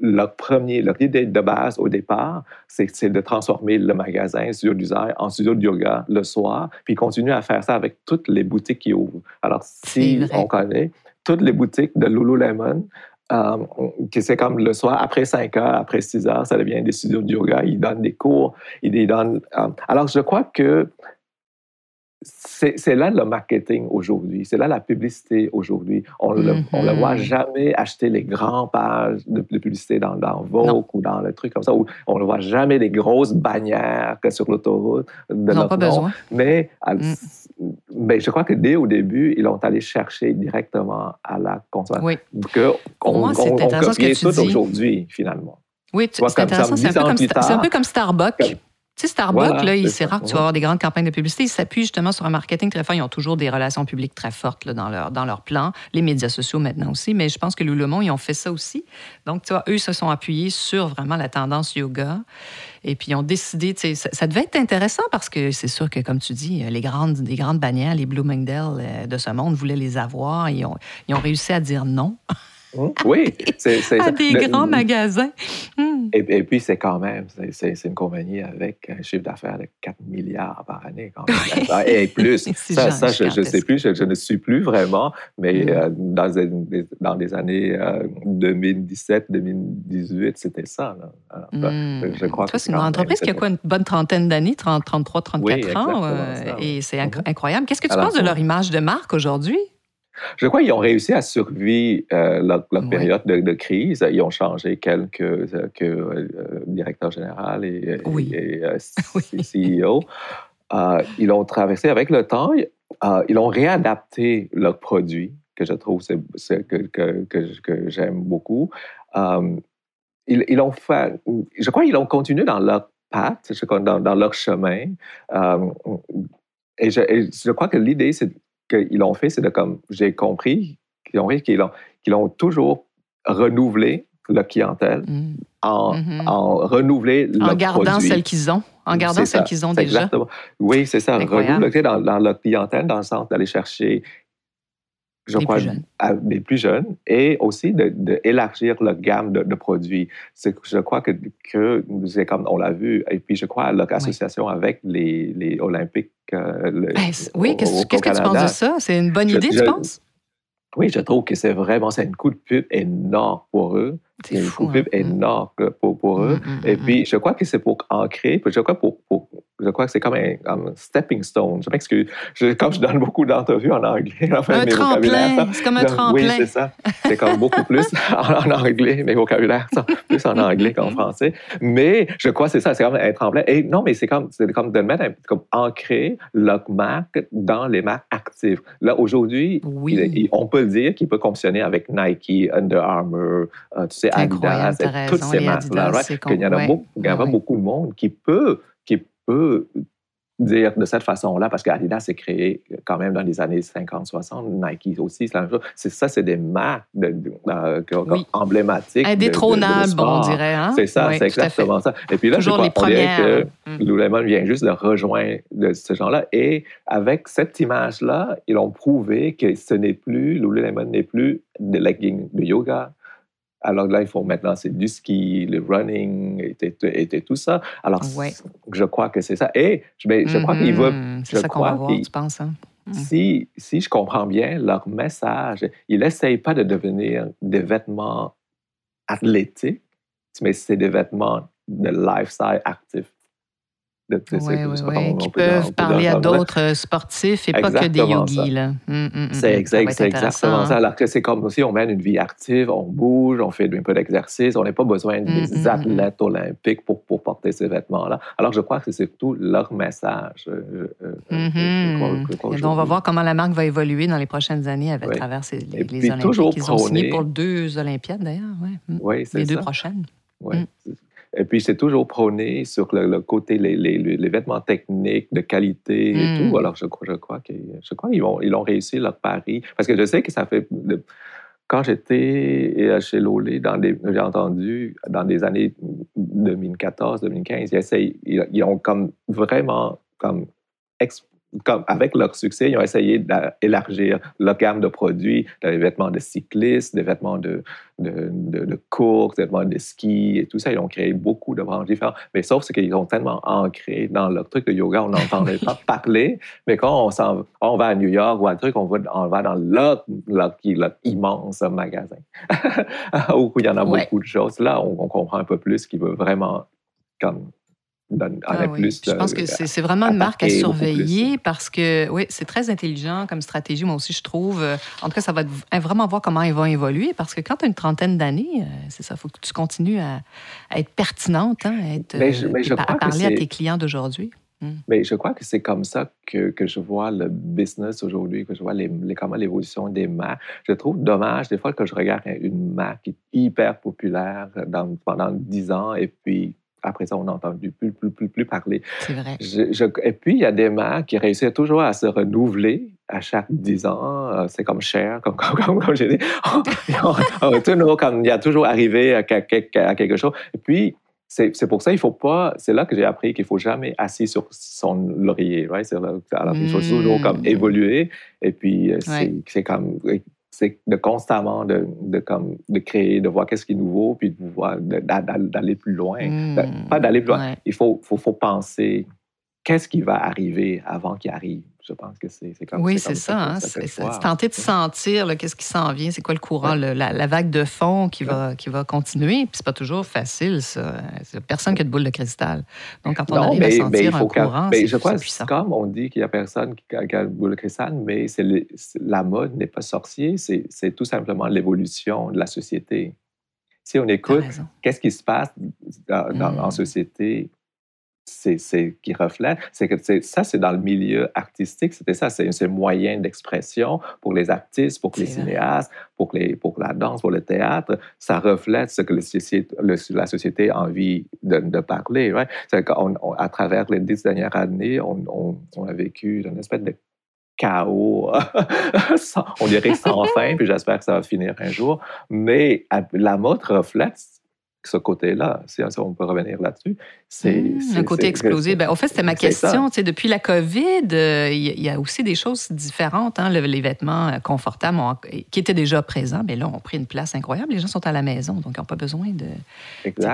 leur premier, leur idée de base au départ, c'est de transformer le magasin studio design en studio de yoga le soir, puis continuer à faire ça avec toutes les boutiques qui ouvrent. Alors, si on connaît toutes les boutiques de Lululemon, euh, c'est comme le soir, après 5 heures, après 6 heures, ça devient des studios de yoga. Ils donnent des cours, ils donnent. Euh, alors, je crois que c'est là le marketing aujourd'hui, c'est là la publicité aujourd'hui. On ne le voit mm-hmm. jamais acheter les grandes pages de, publicité dans, dans Vogue ou dans le truc comme ça, où on ne voit jamais les grosses bannières que sur l'autoroute de Ils pas besoin. Mais, mm. mais je crois que dès au début, ils ont allé chercher directement à la consommation. Oui. Que on, tout aujourd'hui, finalement. Oui, c'est intéressant. C'est un, un, peu comme Starbucks. Tu sais, Starbucks, là, c'est rare que tu vas avoir des grandes campagnes de publicité. Ils s'appuient justement sur un marketing très fort. Ils ont toujours des relations publiques très fortes là, dans, leur, dans leur plan. Les médias sociaux maintenant aussi. Mais je pense que Lululemon, ils ont fait ça aussi. Donc, tu vois, eux se sont appuyés sur vraiment la tendance yoga. Et puis, ils ont décidé, tu sais, ça, ça, devait être intéressant parce que c'est sûr que, comme tu dis, les grandes, les grandes bannières, les Bloomingdale euh, de ce monde voulaient les avoir. Ils ont, ils ont réussi à dire non. Hein? Oui, c'est à des grands magasins. Hmm. Et, puis, c'est quand même, c'est une compagnie avec un chiffre d'affaires de 4 milliards par année. Quand même. et plus. ça, ça je ne sais plus, je, ne suis plus vraiment, mais hmm. euh, dans, des, dans des années 2017-2018, euh, c'était ça. Hmm. Je crois que c'est une entreprise qui a quoi, une bonne trentaine d'années, 33, 34 ans, euh, et c'est incroyable. Qu'est-ce que tu penses de leur image de marque aujourd'hui? Je crois qu'ils ont réussi à survivre euh, leur, période de, crise. Ils ont changé quelques euh, euh, directeurs généraux et, CEO. ils ont traversé avec le temps. ils ont réadapté leurs produits, que je trouve que, que, j'aime beaucoup. Ils, ils, ont fait, je crois qu'ils ont continué dans leur patte, dans, dans leur chemin. et, je, et je crois que l'idée, c'est qu'ils l'ont fait, c'est de comme, j'ai compris qu'ils ont, qu'ils ont, qu'ils ont toujours renouvelé la clientèle mm. en, mm-hmm. en renouveler En gardant celle qu'ils ont. En gardant celle qu'ils ont déjà. Exactement. Oui, c'est ça. Renouveler dans, dans leur clientèle, dans le sens d'aller chercher je crois, plus des plus jeunes et aussi d'élargir de, la gamme de, produits. Je crois que, que c'est comme on l'a vu, et puis je crois l'association avec les, les Olympiques. Euh, ben, oui, qu'est-ce que tu penses de ça? C'est une bonne idée, tu penses? Oui, je trouve que c'est vraiment c'est un coup de pub énorme pour eux. C'est un coup de pub hein? énorme pour, pour eux. Mm, mm, et mm, puis, je crois que c'est pour ancrer, je crois pour, pour je crois que c'est comme un, stepping stone. Je m'excuse. comme je donne beaucoup d'entrevues en anglais, enfin, un tremplin. C'est comme un tremplin. Oui, c'est ça. C'est comme beaucoup plus en, anglais, mes vocabulaires sont plus en anglais qu'en français. Mais je crois que c'est ça, c'est comme un tremplin. Et non, mais c'est comme, comme de mettre, un, comme ancrer leur marque dans les marques actives. Là, aujourd'hui, on peut le dire qu'il peut fonctionner avec Nike, Under Armour, euh, tu sais, Adidas, toutes ces marques-là. Il y en a, beaucoup, il y a beaucoup de monde qui peut peut dire de cette façon-là, parce qu'Adidas s'est créé quand même dans les années 50-60, Nike aussi, c'est ça, c'est des marques emblématiques. Indétrônables, on dirait. Hein? C'est ça, c'est exactement ça. Et puis là, je crois, que mm. Lululemon vient juste de rejoindre de ce genre-là. Et avec cette image-là, ils ont prouvé que ce n'est plus, Lululemon n'est plus des leggings de yoga, alors là, il faut maintenant, c'est du ski, le running et, tout ça. Alors, je crois que c'est ça. Et je, je crois qu'il va. Mm-hmm. C'est ça qu'on va voir, tu penses, hein? Mm. si, si je comprends bien leur message, ils n'essayent pas de devenir des vêtements athlétiques, mais c'est des vêtements de lifestyle actif oui, oui, oui, qui peuvent parler à d'autres sportifs et pas que des yogis. Hum, hum, hum, c'est exactement ça. Alors que c'est comme aussi, on mène une vie active, on bouge, on fait un peu d'exercice, on n'a pas besoin des athlètes olympiques pour, pour porter ces vêtements-là. Alors je crois que c'est surtout leur message. on va voir comment la marque va évoluer dans les prochaines années avec travers les, les Olympiques. Ils ont signé pour deux Olympiades d'ailleurs. Ouais. Oui, les deux prochaines. Oui. Et puis, c'est toujours prôné sur le, côté, les, les, les, vêtements techniques, de qualité et tout. Hmm. Alors, je, je crois qu'ils crois ont, ils ont réussi leur pari. Parce que je sais que ça fait... Quand j'étais chez Lolé, j'ai entendu dans les années 2014-2015, ils, ils, ont comme vraiment comme comme avec leur succès, ils ont essayé d'élargir leur gamme de produits, des vêtements de cyclistes, des vêtements de, de, de, course, des vêtements de ski et tout ça. Ils ont créé beaucoup de branches différentes. Mais sauf ce qu'ils ont tellement ancré dans leur truc de yoga, on n'entendait pas parler. Mais quand on, on va à New York ou un truc, on va, on va dans leur, leur, immense magasin où il y en a beaucoup de choses. Là, on, on comprend un peu plus qu'ils veulent vraiment comme ah je pense que c'est vraiment une marque à surveiller parce que, oui, c'est très intelligent comme stratégie, moi aussi, je trouve. En tout cas, ça va vraiment voir comment ils vont évoluer parce que quand tu as une trentaine d'années, euh, c'est ça, il faut que tu continues à, être pertinente, hein, à, être, euh, à parler à tes clients d'aujourd'hui. Hmm. Mais je crois que c'est comme ça que, que, je vois le business aujourd'hui, que je vois les, comment l'évolution des marques. Je trouve dommage des fois que je regarde une marque hyper populaire dans, pendant dix ans et puis après ça, on n'a entendu plus, plus, plus, plus parler. C'est vrai. et puis, il y a des marques qui réussissent toujours à se renouveler à chaque 10 ans. Euh, c'est comme cher, comme, comme, comme, j'ai dit. il y a toujours arrivé à, quelque chose. Et puis, c'est pour ça il faut pas. C'est là que j'ai appris qu'il faut jamais assis sur son laurier. Right? Alors, il faut toujours comme mmh. évoluer. Et puis, euh, c'est comme c'est de constamment de, de, comme, de créer, de voir qu'est-ce qui est nouveau, puis de d'aller plus loin. Hmm. Pas d'aller plus loin. Il faut, faut, faut, penser qu'est-ce qui va arriver avant qu'il arrive. Je pense que c'est comme Oui, c'est ça. Hein, c'est tenter de sentir qu'est-ce qui s'en vient, c'est quoi le courant, la, vague de fond qui va, qui va continuer. Puis c'est pas toujours facile, ça. Personne qui a de boule de cristal. Donc, quand on arrive à sentir un courant, c'est Je crois, comme on dit qu'il y a personne qui a, de boule de cristal, mais la mode n'est pas sorcier, c'est tout simplement l'évolution de la société. Si on écoute qu'est-ce qui se passe dans, en mmh. société, c'est qui reflète, c'est que ça, c'est dans le milieu artistique, c'était ça, c'est un moyen d'expression pour les artistes, pour les cinéastes, pour, les, pour la danse, pour le théâtre. Ça reflète ce que la société a envie de, parler. Ouais. à travers les dix dernières années, on, on a vécu une espèce de chaos, on dirait sans fin, puis j'espère que ça va finir un jour. Mais la mode reflète ce côté-là, si on peut revenir là-dessus, c'est... Mmh, un côté explosé. Ben, au fait, c'était ma question. Depuis la COVID, euh, il y a aussi des choses différentes. Hein, les vêtements euh, confortables qui étaient déjà présents, mais là, ont pris une place incroyable. Les gens sont à la maison, donc ils n'ont pas besoin de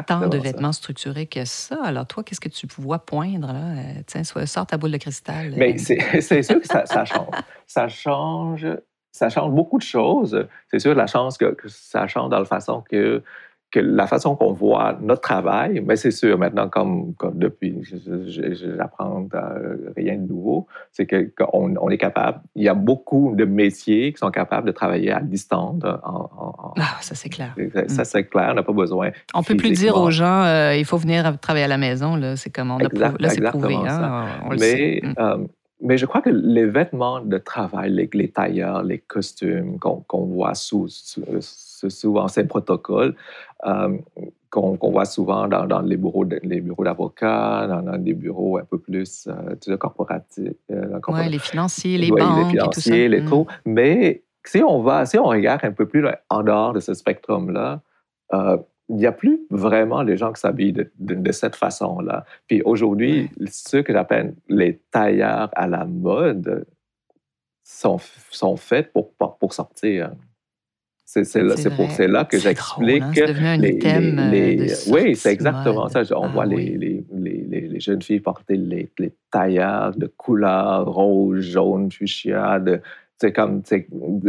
tant de vêtements structurés que ça. Alors toi, qu'est-ce que tu vois poindre? Là? Euh, tiens, sors ta boule de cristal. Mais c'est sûr que ça, ça change. ça change ça change beaucoup de choses. C'est sûr la chance que, que, ça change dans la façon que que la façon qu'on voit notre travail, mais c'est sûr, maintenant, comme, comme depuis, j'apprends rien de nouveau, c'est qu'on on est capable, il y a beaucoup de métiers qui sont capables de travailler à distance. ah, ça c'est clair. Ça, mm. c'est clair, on n'a pas besoin. On ne peut plus dire aux gens, euh, il faut venir travailler à la maison, là, c'est comme on a là, c'est prouvé. Hein, mais, mm. euh, mais je crois que les vêtements de travail, les, tailleurs, les costumes qu'on voit sous, sous souvent ces protocoles euh, qu'on voit souvent dans, les bureaux les bureaux d'avocats, dans, des bureaux un peu plus euh, corporatifs. Euh, oui, les financiers, les banques. Les financiers, les mm. Mais si on, va, si on regarde un peu plus en dehors de ce spectrum-là, il n'y a plus vraiment les gens qui s'habillent de, cette façon-là. Puis aujourd'hui, ceux que j'appelle les tailleurs à la mode sont, sont faits pour, pour sortir. C'est pour cela que j'explique. Hein? les, les, Oui, c'est exactement ça. On ah voit les, les, jeunes filles porter les, taillards de couleur rose, jaune, fuchsia. C'est comme,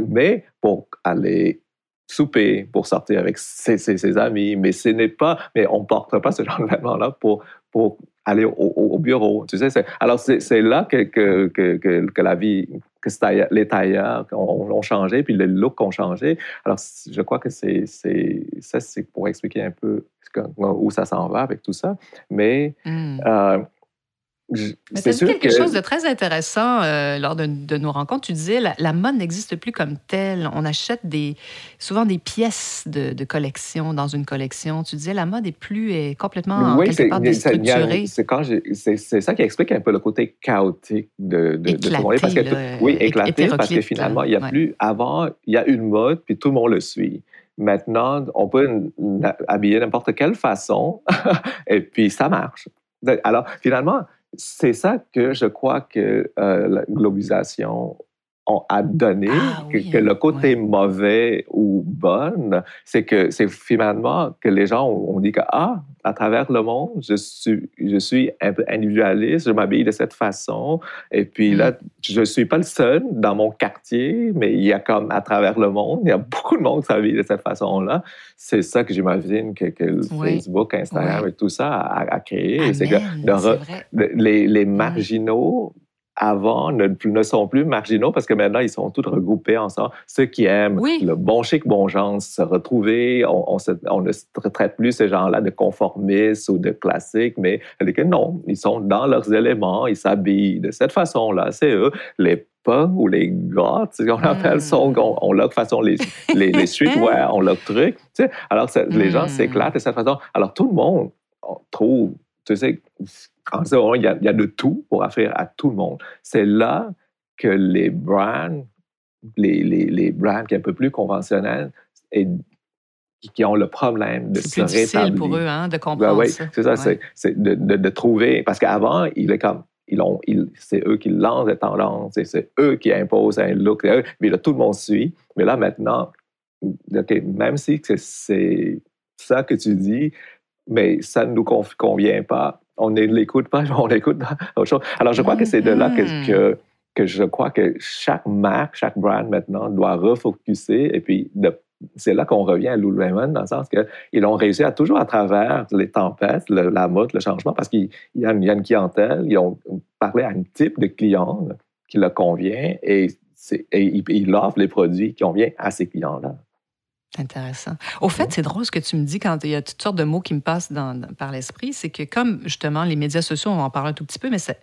mais pour aller souper, pour sortir avec ses, ses, amis, mais ce n'est pas, mais on ne porte pas ce genre de vêtements-là pour, pour aller au, bureau. Tu sais, alors c'est là que, que, que, que, la vie, que les tailleurs ont, changé, puis les looks ont changé. Alors je crois que c'est ça, c'est pour expliquer un peu où ça s'en va avec tout ça. Mais mmh. euh, as dit quelque chose de très intéressant euh, lors de, nos rencontres? Tu disais la, la mode n'existe plus comme telle. On achète des, souvent des pièces de, collection dans une collection. Tu disais la mode est plus est complètement oui, déstructurée. C'est ça qui explique un peu le côté chaotique de, de, éclaté, tout le monde. Parce que, oui, éclaté, parce que finalement, il y a plus. Avant, il y a une mode, puis tout le monde le suit. Maintenant, on peut habiller n'importe quelle façon, et puis ça marche. Alors, finalement, c'est ça que je crois que euh, la globalisation a donné, ah que, le côté mauvais ou bon, c'est que c'est finalement que les gens ont, dit que, ah, à travers le monde, je suis, je suis un peu individualiste, je m'habille de cette façon, et puis là, mm. je ne suis pas le seul dans mon quartier, mais il y a comme à travers le monde, il y a beaucoup de monde qui s'habille de cette façon-là. C'est ça que j'imagine que, Facebook, Instagram et tout ça a, créé. C'est que les, les marginaux avant ne, ne, sont plus marginaux parce que maintenant, ils sont tous regroupés ensemble. Ceux qui aiment le bon chic, bon genre, se retrouver, on, on, ne traite plus ces gens-là de conformistes ou de classiques, mais que non, ils sont dans leurs éléments, ils s'habillent de cette façon-là. C'est eux, les punks ou les gars, on appelle ça, hmm. on, on leur façon les, les, les streetwear, on leur truc. Alors, les gens hmm. s'éclatent de cette façon. Alors, tout le monde trouve, tu sais, il y, a, il y a de tout pour offrir à tout le monde. C'est là que les brands, les, les, les brands qui sont un peu plus conventionnels et qui ont le problème de se rétablir. C'est difficile pour eux hein, de comprendre oui, c'est ça, c'est de, de, de, trouver... Parce qu'avant, il est comme... Ils ont, c'est eux qui lancent les tendances, c'est eux qui imposent un look, mais là, tout le monde suit. Mais là, maintenant, même si c'est ça que tu dis, mais ça ne nous convient pas, on ne l'écoute pas, on l'écoute autre chose. Alors, je crois que c'est de là que, Mhm. que, que je crois que chaque marque, chaque brand maintenant doit refocuser et puis de- c'est là qu'on revient à Lululemon dans le sens qu'ils ont réussi à toujours à travers les tempêtes, le- la mode, le changement, parce qu'il y, a une- il y a une clientèle, ils ont parlé à un type de client qui leur convient et, et ils, ils offrent les produits qui conviennent à ces clients-là. Intéressant. Au fait, c'est drôle ce que tu me dis quand il y a toutes sortes de mots qui me passent dans- dans- par l'esprit. C'est que comme justement les médias sociaux, on en parler un tout petit peu, mais c'est-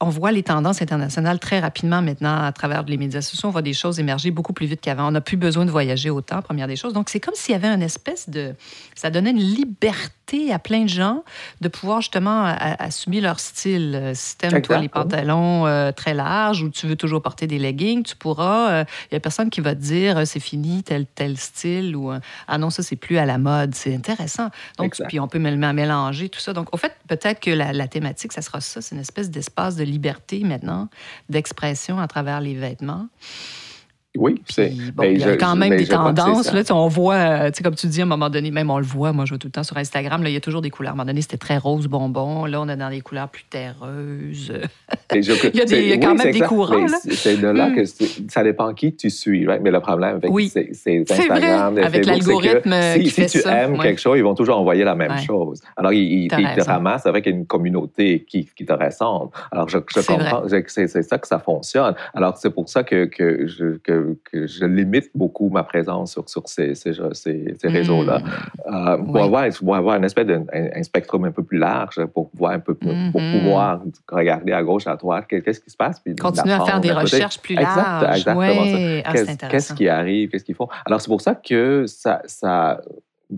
on voit les tendances internationales très rapidement maintenant à travers les médias sociaux. On voit des choses émerger beaucoup plus vite qu'avant. On n'a plus besoin de voyager autant, première des choses. Donc, c'est comme s'il y avait une espèce de... Ça donnait une liberté à plein de gens de pouvoir justement assumer leur style. Euh, Si t'aimes, toi, les pantalons euh, très larges ou tu veux toujours porter des leggings, tu pourras. euh, Il n'y a personne qui va te dire euh, c'est fini, tel, tel style ou euh, ah non, ça, c'est plus à la mode. C'est intéressant. Donc, Exact. puis on peut mél- mélanger tout ça. Donc, au fait, peut-être que la, la thématique, ça sera ça. C'est une espèce d'espace de liberté maintenant, d'expression à travers les vêtements. Oui, c'est. Bon, il y a quand même des tendances. Là, on voit, euh, comme tu dis, à un moment donné, même on le voit, moi je vois tout le temps sur Instagram, là, il y a toujours des couleurs. À un moment donné, c'était très rose bonbon. Là, on est dans des couleurs plus terreuses. Je- Il y a des- c'est- il y a quand oui, même des courants, c'est- de là Mm. que c'est- ça dépend qui tu suis, right? Mais le problème avec Oui. C'est vrai, Instagram, et avec l'algorithme, euh, si, qui si fait tu ça, aimes ouais. quelque chose, ils vont toujours envoyer la même Ouais. chose. Alors, ils, ils- te ramassent avec une communauté qui, qui te ressemble. Alors, je, comprends, c'est c'est ça que ça fonctionne. Alors, c'est pour ça que, que, je, que, que je limite beaucoup ma présence sur, sur ces, ces, ces, ces réseaux-là. Euh, pour, Oui. avoir, pour avoir une espèce de un, un spectrum un peu plus large, pour pouvoir un peu pour Mhm. pouvoir regarder à gauche, à droite, qu'est-ce qui se passe. puis Continuer à faire des un recherches plus Exact, larges. exactement Ouais. ça. Ah, Qu'est-ce qui arrive, qu'est-ce qu'ils font? Alors, c'est pour ça que ça, ça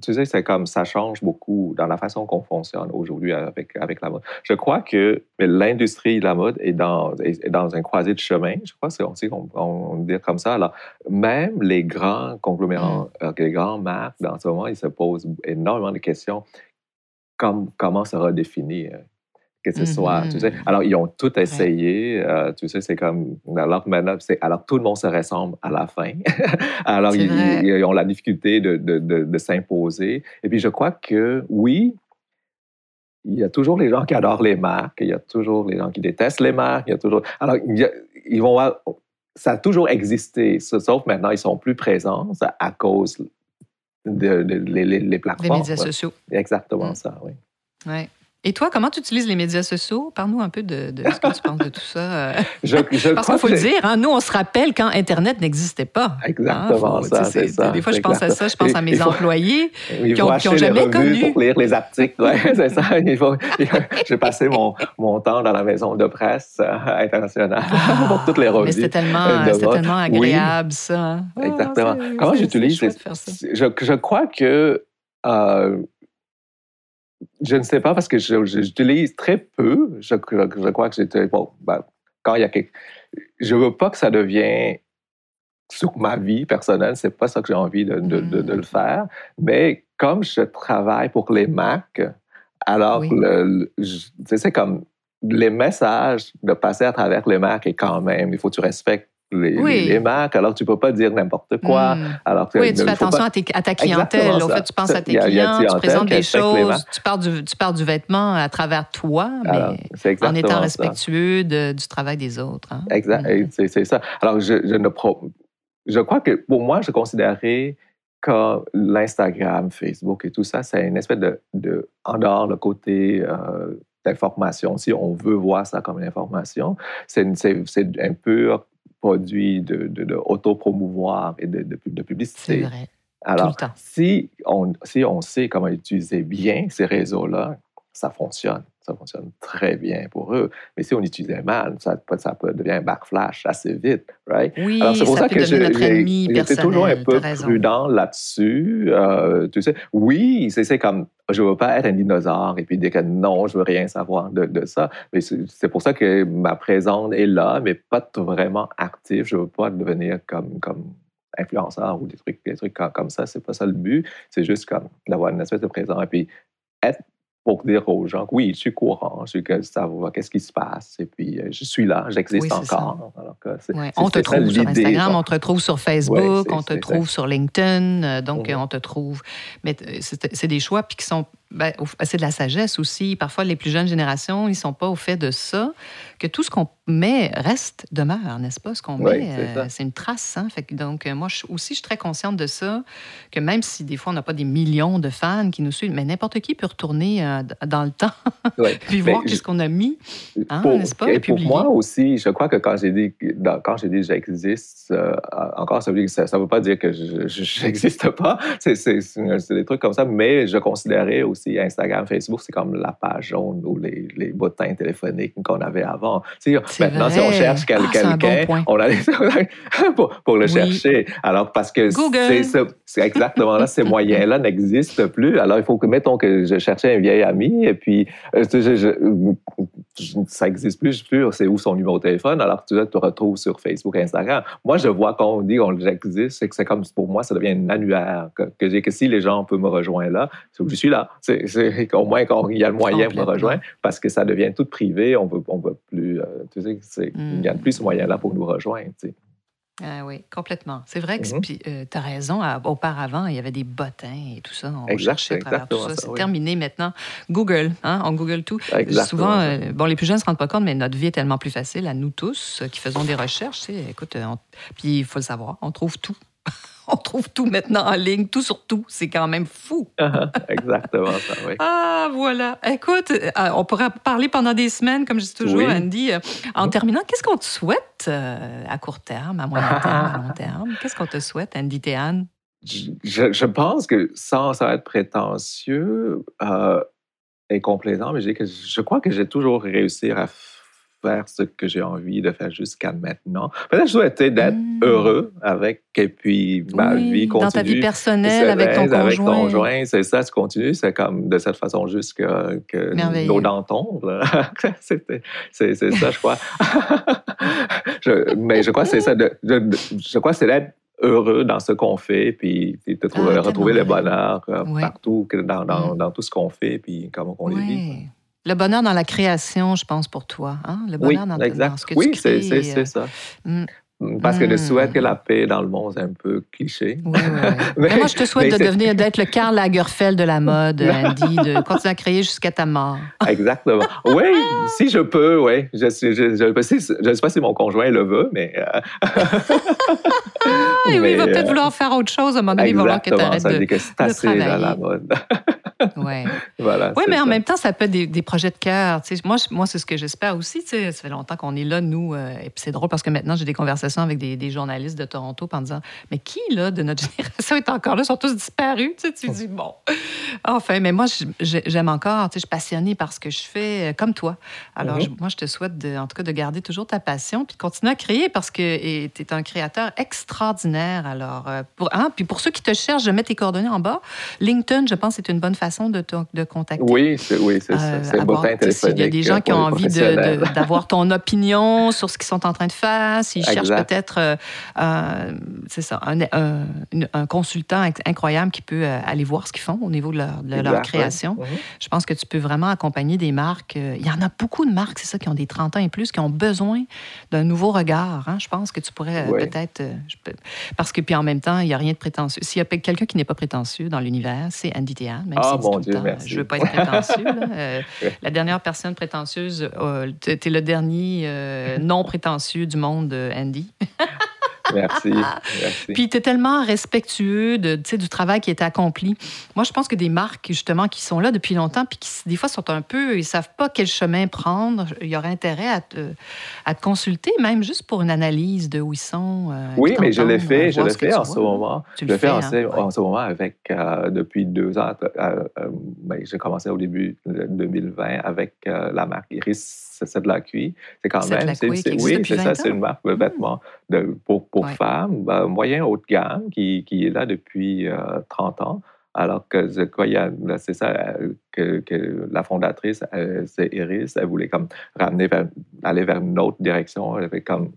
tu sais, c'est comme ça change beaucoup dans la façon qu'on fonctionne aujourd'hui avec, avec la mode. Je crois que l'industrie de la mode est dans, est dans un croisé de chemin. Je crois qu'on on, dit comme ça. Alors, même les grands conglomérats, Mm. euh, les grands marques, dans ce moment, ils se posent énormément de questions. Comme, comment sera défini? Que ce soit, tu sais. Mhm. Alors, ils ont tout essayé. euh, tu sais, c'est comme. Alors, maintenant, c'est, alors, tout le monde se ressemble à la fin. alors, ils, ont la difficulté de, de, de, de s'imposer. Et puis, je crois que, oui, il y a toujours les gens qui adorent les marques, il y a toujours les gens qui détestent les marques, il y a toujours. Alors, il y a- ils vont avoir- ça a toujours existé, sauf maintenant, ils sont plus présents à- cause de, de- les, les- les Les plateformes. médias sociaux. Exactement Mm. ça, oui. Ouais. Et toi, comment tu utilises les médias sociaux? Parle-nous un peu de, de ce que tu penses de tout ça. euh. Je, je Parce qu'il faut que le dire, hein, nous, on se rappelle quand Internet n'existait pas. hein. Exactement Faut- ça, tu sais, c'est ça. Des fois, je pense à ça, je pense à mes faut- employés. Il qui faut ont- acheter qui ont jamais les revues connu. pour lire les articles. Ouais, c'est ça. Faut, j'ai passé mon, mon temps dans la maison de presse euh, internationale pour toutes les Ah, Mais revues. c'était tellement, tellement Oui. agréable, ça. Ah, Exactement. Comment j'utilise je, je crois que euh, je ne sais pas parce que j'utilise très peu. Je, je- je crois que j'étais bon. ben, quand il y a quelque, je veux pas que ça devienne sur ma vie personnelle. C'est pas ça que j'ai envie de, de- de- de le faire. Mais comme je travaille pour les marques, alors Oui. le- le- c'est comme les messages de passer à travers les marques et quand même, il faut que tu respectes les, Oui. les- marques. Alors tu peux pas dire n'importe quoi. Hmm. Alors que- Oui, tu fais attention pas- à, tes- à ta clientèle. Au fait, tu penses à tes clients, tu présentes des choses, tu parles, du, tu parles du vêtement à travers toi, mais Alors, c'est en étant respectueux de- du travail des autres. hein. Exact. Hmm. C'est ça. Alors, je, je ne je crois que pour moi, je considérais que l'Instagram, Facebook et tout ça, c'est une espèce de, de en dehors le côté euh, d'information. Si on veut voir ça comme une information, c'est un pur produit de, de, de auto-promouvoir et de, de, de C'est publicité. vrai. Tout Alors, le temps. si on, si on sait comment utiliser bien ces réseaux-là, ça fonctionne. Ça fonctionne très bien pour eux. Mais si on utilisait mal, ça, peut- ça peut devenir un backflash assez vite, right? Oui, Alors, c'est pour ça, ça, peut que j'étais toujours un peu prudent là-dessus. euh, tu sais, oui, c'est comme, je veux pas être un dinosaure et puis dire que non, je veux rien savoir de, de ça. Mais c'est pour ça que ma présence est là, mais pas vraiment active. Je veux pas devenir comme, comme influenceur ou des trucs, des trucs comme, comme ça. C'est pas ça le but. C'est juste comme d'avoir une espèce de présence et puis être pour dire aux gens que oui, je suis courant, je suis que savoir qu'est-ce qui se passe et puis euh, je suis là, j'existe Oui, ça. encore. Alors que Ouais. On te ça trouve sur Instagram, on te retrouve sur Facebook, Ouais, on te trouve sur LinkedIn, euh, donc Mhm. on te trouve. Mais euh, c'est c'est des choix puis qui sont ben, c'est de la sagesse aussi. Parfois, les plus jeunes générations, ils ne sont pas au fait de ça, que tout ce qu'on met reste, demeure, n'est-ce pas? Ce qu'on met, euh, c'est une trace. Hein? Fait que, donc, euh, moi je, aussi, je suis très consciente de ça, que même si des fois, on n'a pas des millions de fans qui nous suivent, mais n'importe qui peut retourner euh, dans le temps puis voir ce qu'on a mis, hein, n'est-ce pas? Et pour moi aussi, je crois que quand j'ai dit, quand j'ai dit j'existe, encore, ça veut, ça, veut pas dire que je n'existe pas. C'est des trucs comme ça, mais je considérais aussi Instagram, Facebook, c'est comme la page jaune ou les, les bottins téléphoniques qu'on avait avant. maintenant, si on cherche ah, quelqu'un, on a pour, pour le chercher. Alors, parce que c'est exactement là, ces moyens-là n'existent plus. Alors, il faut que, mettons que je cherchais un vieil ami et puis euh, ça n'existe plus, plus, c'est où son numéro de téléphone, alors tu te retrouves sur Facebook Instagram. Moi, je vois quand on dit qu'on existe, c'est que c'est comme, pour moi, ça devient un annuaire que, que que si les gens peuvent me rejoindre là, je suis là. C'est, au moins quand il y a le moyen de me rejoindre, parce que ça devient tout privé, on veut, on veut plus, euh, tu sais, il n'y a mm. plus ce moyen-là pour nous rejoindre, tu sais. Ah oui, complètement. C'est vrai que euh, tu as raison. auparavant, il y avait des bottins et tout ça. On cherchait à travers tout ça. C'est terminé maintenant. Google, hein, on Google tout. Souvent, euh, bon, les plus jeunes ne se rendent pas compte, mais notre vie est tellement plus facile à nous tous qui faisons des recherches. Écoute, puis il faut le savoir, on trouve tout. on trouve tout maintenant en ligne, tout sur tout. C'est quand même fou. Exactement ça, oui. Ah, voilà. Écoute, euh, on pourrait parler pendant des semaines, comme je dis toujours, Andy. Euh, en terminant, qu'est-ce qu'on te souhaite euh, à court terme, à moyen terme, à long terme? Qu'est-ce qu'on te souhaite, Andy? Théane? Je, pense que sans, être prétentieux et complaisant, mais je crois que j'ai toujours réussi à faire ce que j'ai envie de faire jusqu'à maintenant. Peut-être je souhaitais d'être mmh. heureux avec, et puis ma vie continue. Dans ta vie personnelle, avec ton conjoint. Avec ton conjoint, c'est ça, tu continues. C'est comme de cette façon juste que, que nos dents tombent. c'est ça, je crois. mais je crois que c'est ça. De, je crois que c'est d'être heureux dans ce qu'on fait, puis de ah, retrouver le bonheur euh, partout, dans, dans, mmh. dans, tout ce qu'on fait, puis comment on les vit. Le bonheur dans la création, je pense, pour toi. Hein? Le bonheur dans, ce que oui, tu crées. Oui, c'est ça. Mm. Mm, parce que de mm. souhaiter la paix dans le monde, c'est un peu cliché. Oui, oui, mais, moi, je te souhaite de devenir, d'être le Karl Lagerfeld de la mode, Andy, de continuer à créer jusqu'à ta mort. Exactement. Oui, si je peux, oui. Je ne sais pas si mon conjoint le veut, mais... Euh, oui, il va peut-être euh, vouloir faire autre chose à un moment donné. Il va vouloir que tu arrêtes de, que c'est assez dans la mode. Oui. Voilà, oui, mais en même temps, ça peut être des, des projets de cœur. Moi, moi c'est ce que j'espère aussi. Ça fait longtemps qu'on est là, nous. Euh, et puis c'est drôle parce que maintenant, j'ai des conversations avec des, des, journalistes de Toronto en disant Mais qui, là, de notre génération est encore là? Ils sont tous disparus. Tu, sais, tu dis Bon. Enfin, mais moi, j'aime encore. Je suis passionnée par ce que je fais, euh, comme toi. Alors, mm-hmm. moi, je te souhaite, de, en tout cas, de garder toujours ta passion puis de continuer à créer parce que tu es un créateur extraordinaire. Alors, euh, pour, hein, puis pour ceux qui te cherchent, je mets tes coordonnées en bas. LinkedIn, je pense, c'est une bonne façon de te de contacter. Oui, c'est oui, ça. Euh, c'est Il y a des gens qui ont envie d'avoir ton opinion sur ce qu'ils sont en train de faire, s'ils cherchent peut-être, euh, c'est ça, un, un, consultant incroyable qui peut euh, aller voir ce qu'ils font au niveau de leur, de leur création. Je pense que tu peux vraiment accompagner des marques. Il y en a beaucoup de marques, c'est ça, qui ont des 30 ans et plus, qui ont besoin d'un nouveau regard. Hein. Je pense que tu pourrais peut-être... Parce que, puis en même temps, il n'y a rien de prétentieux. S'il y a quelqu'un qui n'est pas prétentieux dans l'univers, c'est Andy Théa, même ah, Dieu, je ne veux pas être prétentieux. Euh, la dernière personne prétentieuse, euh, tu es le dernier euh, non prétentieux du monde, Andy. Merci. Puis tu es tellement respectueux de, du travail qui est accompli. Moi, je pense que des marques, justement, qui sont là depuis longtemps, puis qui, des fois, sont un peu, ils savent pas quel chemin prendre. Il y aurait intérêt à te, à te consulter, même juste pour une analyse de où ils sont. Euh, oui, mais je l'ai fait, je l'ai fait en ce moment. je l'ai fait, en, hein? ce moment avec, euh, depuis deux ans. Euh, ben, j'ai commencé au début de 2020 avec la marque Iris c'est de la cuit. C'est quand même. oui, c'est ça, c'est une marque de hmm. vêtements de, pour, pour femmes, ben, moyen haut de gamme, qui, qui, est là depuis 30 euh, ans. Alors que c'est ça que, que, la fondatrice, c'est Iris, elle voulait comme ramener vers, aller vers une autre direction. Elle avait comme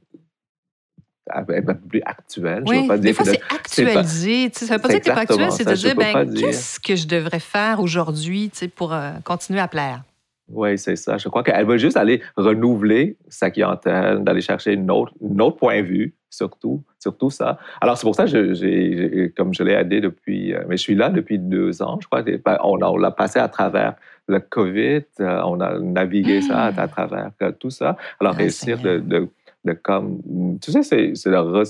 un peu plus actuelle. Oui, je veux pas des fois, c'est actualisé. Ça ne veut pas dire que tu pas actuel, c'est de dire, ben, qu'est-ce que je devrais faire aujourd'hui pour euh, continuer à plaire? Oui, c'est ça. Je crois qu'elle va juste aller renouveler sa clientèle, d'aller chercher une autre, autre point de vue surtout, surtout ça. Alors, c'est pour ça que, j'ai, comme je l'ai aidé depuis, euh, mais je suis là depuis deux ans, je crois. Ben, on, on l'a passé à travers le COVID, euh, on a navigué ça à, mmh. travers euh, tout ça. Alors, réussir de, de, de, comme, tu sais, c'est, c'est de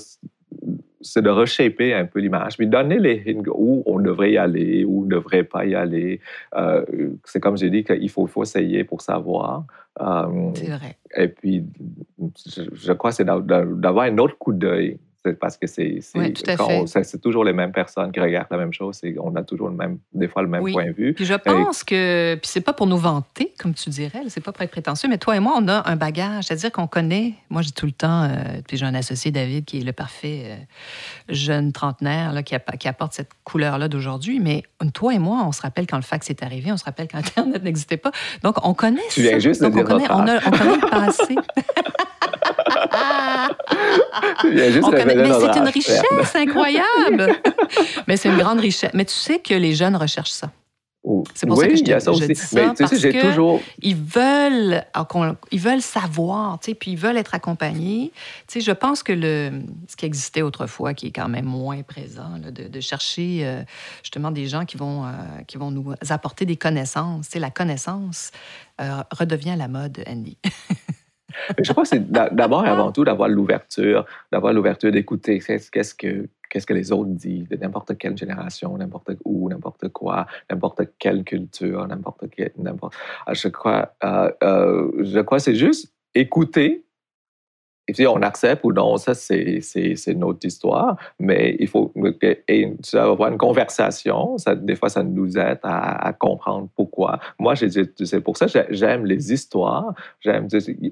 c'est de reshaper un peu l'image, puis donner les où on devrait y aller, où on ne devrait pas y aller. Euh, c'est comme j'ai dit qu'il faut, faut essayer pour savoir. Euh, c'est vrai. Et puis, je, je crois que c'est d'avoir un autre coup d'œil parce que c'est c'est toujours les mêmes personnes qui regardent la même chose. On a toujours le même, des fois le même point de vue. Puis je pense que, puis c'est pas pour nous vanter, comme tu dirais, c'est pas pour être prétentieux, mais toi et moi, on a un bagage, c'est-à-dire qu'on connaît. Moi, j'ai tout le temps, euh, puis j'ai un associé David qui est le parfait euh, jeune trentenaire là, qui, qui, apporte cette couleur-là d'aujourd'hui. Mais toi et moi, on se rappelle quand le fax est arrivé, on se rappelle quand Internet n'existait pas. Donc on connaît. Tu viens juste Donc, de on, connaît, on, a, on connaît le passé. mais c'est une richesse incroyable. mais c'est une grande richesse. Mais tu sais que les jeunes recherchent ça. C'est pour ça que je, te, ça dis ça, mais, parce que toujours... ils veulent, ils veulent savoir, tu sais, puis ils veulent être accompagnés. Tu sais, je pense que le, ce qui existait autrefois, qui est quand même moins présent, de, chercher euh, justement des gens qui vont, euh, qui vont nous apporter des connaissances. Tu sais, la connaissance euh, redevient la mode, Andy. je crois que c'est d'abord et avant tout d'avoir l'ouverture, d'avoir l'ouverture d'écouter qu'est-ce que les autres disent de n'importe quelle génération, n'importe où, n'importe quoi, n'importe quelle culture, n'importe quel, n'importe. Ah, je crois, euh, euh, c'est juste écouter et puis, on accepte ou non, ça, c'est, notre histoire, mais il faut et, avoir une conversation. Ça, des fois, ça nous aide à, comprendre pourquoi. Moi, c'est pour ça que j'aime les histoires. J'aime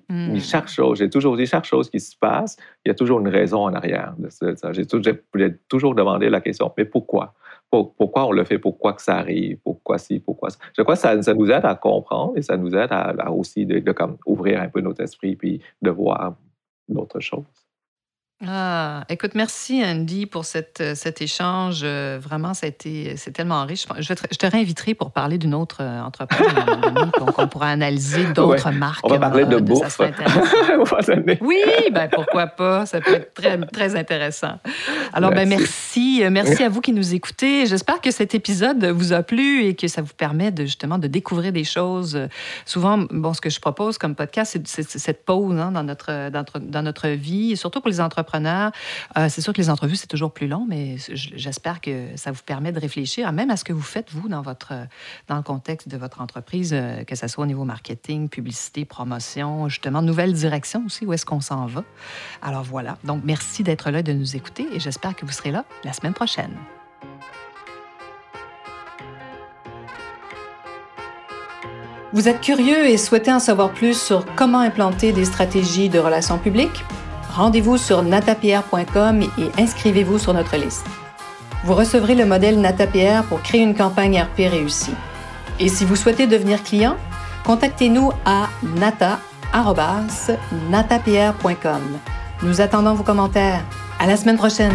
mmh. chaque chose. J'ai toujours dit chaque chose qui se passe, il y a toujours une raison en arrière de ça. J'ai, toujours demandé la question, mais pourquoi? pourquoi on le fait, pourquoi que ça arrive, pourquoi ci, pourquoi ça? Je crois que ça, ça nous aide à comprendre et ça nous aide à, aussi de, de, comme, ouvrir un peu notre esprit puis de voir d'autres choses. Ah, écoute, merci Andy pour cette, euh, cet échange. Euh, vraiment, ça a été, c'est tellement riche. Je, te, je te réinviterai pour parler d'une autre euh, entreprise donc on pourra analyser d'autres marques. On va parler de bouffe. oui, ben pourquoi pas. Ça peut être très, très intéressant. Alors, ben merci. Merci à vous qui nous écoutez. J'espère que cet épisode vous a plu et que ça vous permet de, justement de découvrir des choses. Souvent, bon, ce que je propose comme podcast, c'est cette pause hein, dans, notre, dans, notre, dans notre vie, et surtout pour les euh, c'est sûr que les entrevues, c'est toujours plus long, mais j'espère que ça vous permet de réfléchir même à ce que vous faites, vous, dans, votre, dans le contexte de votre entreprise, euh, que ce soit au niveau marketing, publicité, promotion, justement, nouvelle direction aussi, où est-ce qu'on s'en va. Alors voilà. Donc, merci d'être là et de nous écouter et j'espère que vous serez là la semaine prochaine. Vous êtes curieux et souhaitez en savoir plus sur comment implanter des stratégies de relations publiques? Rendez-vous sur natapierre.com et inscrivez-vous sur notre liste. Vous recevrez le modèle NataPR pour créer une campagne RP réussie. Et si vous souhaitez devenir client, contactez-nous à nata.natapierre.com. Nous attendons vos commentaires. À la semaine prochaine!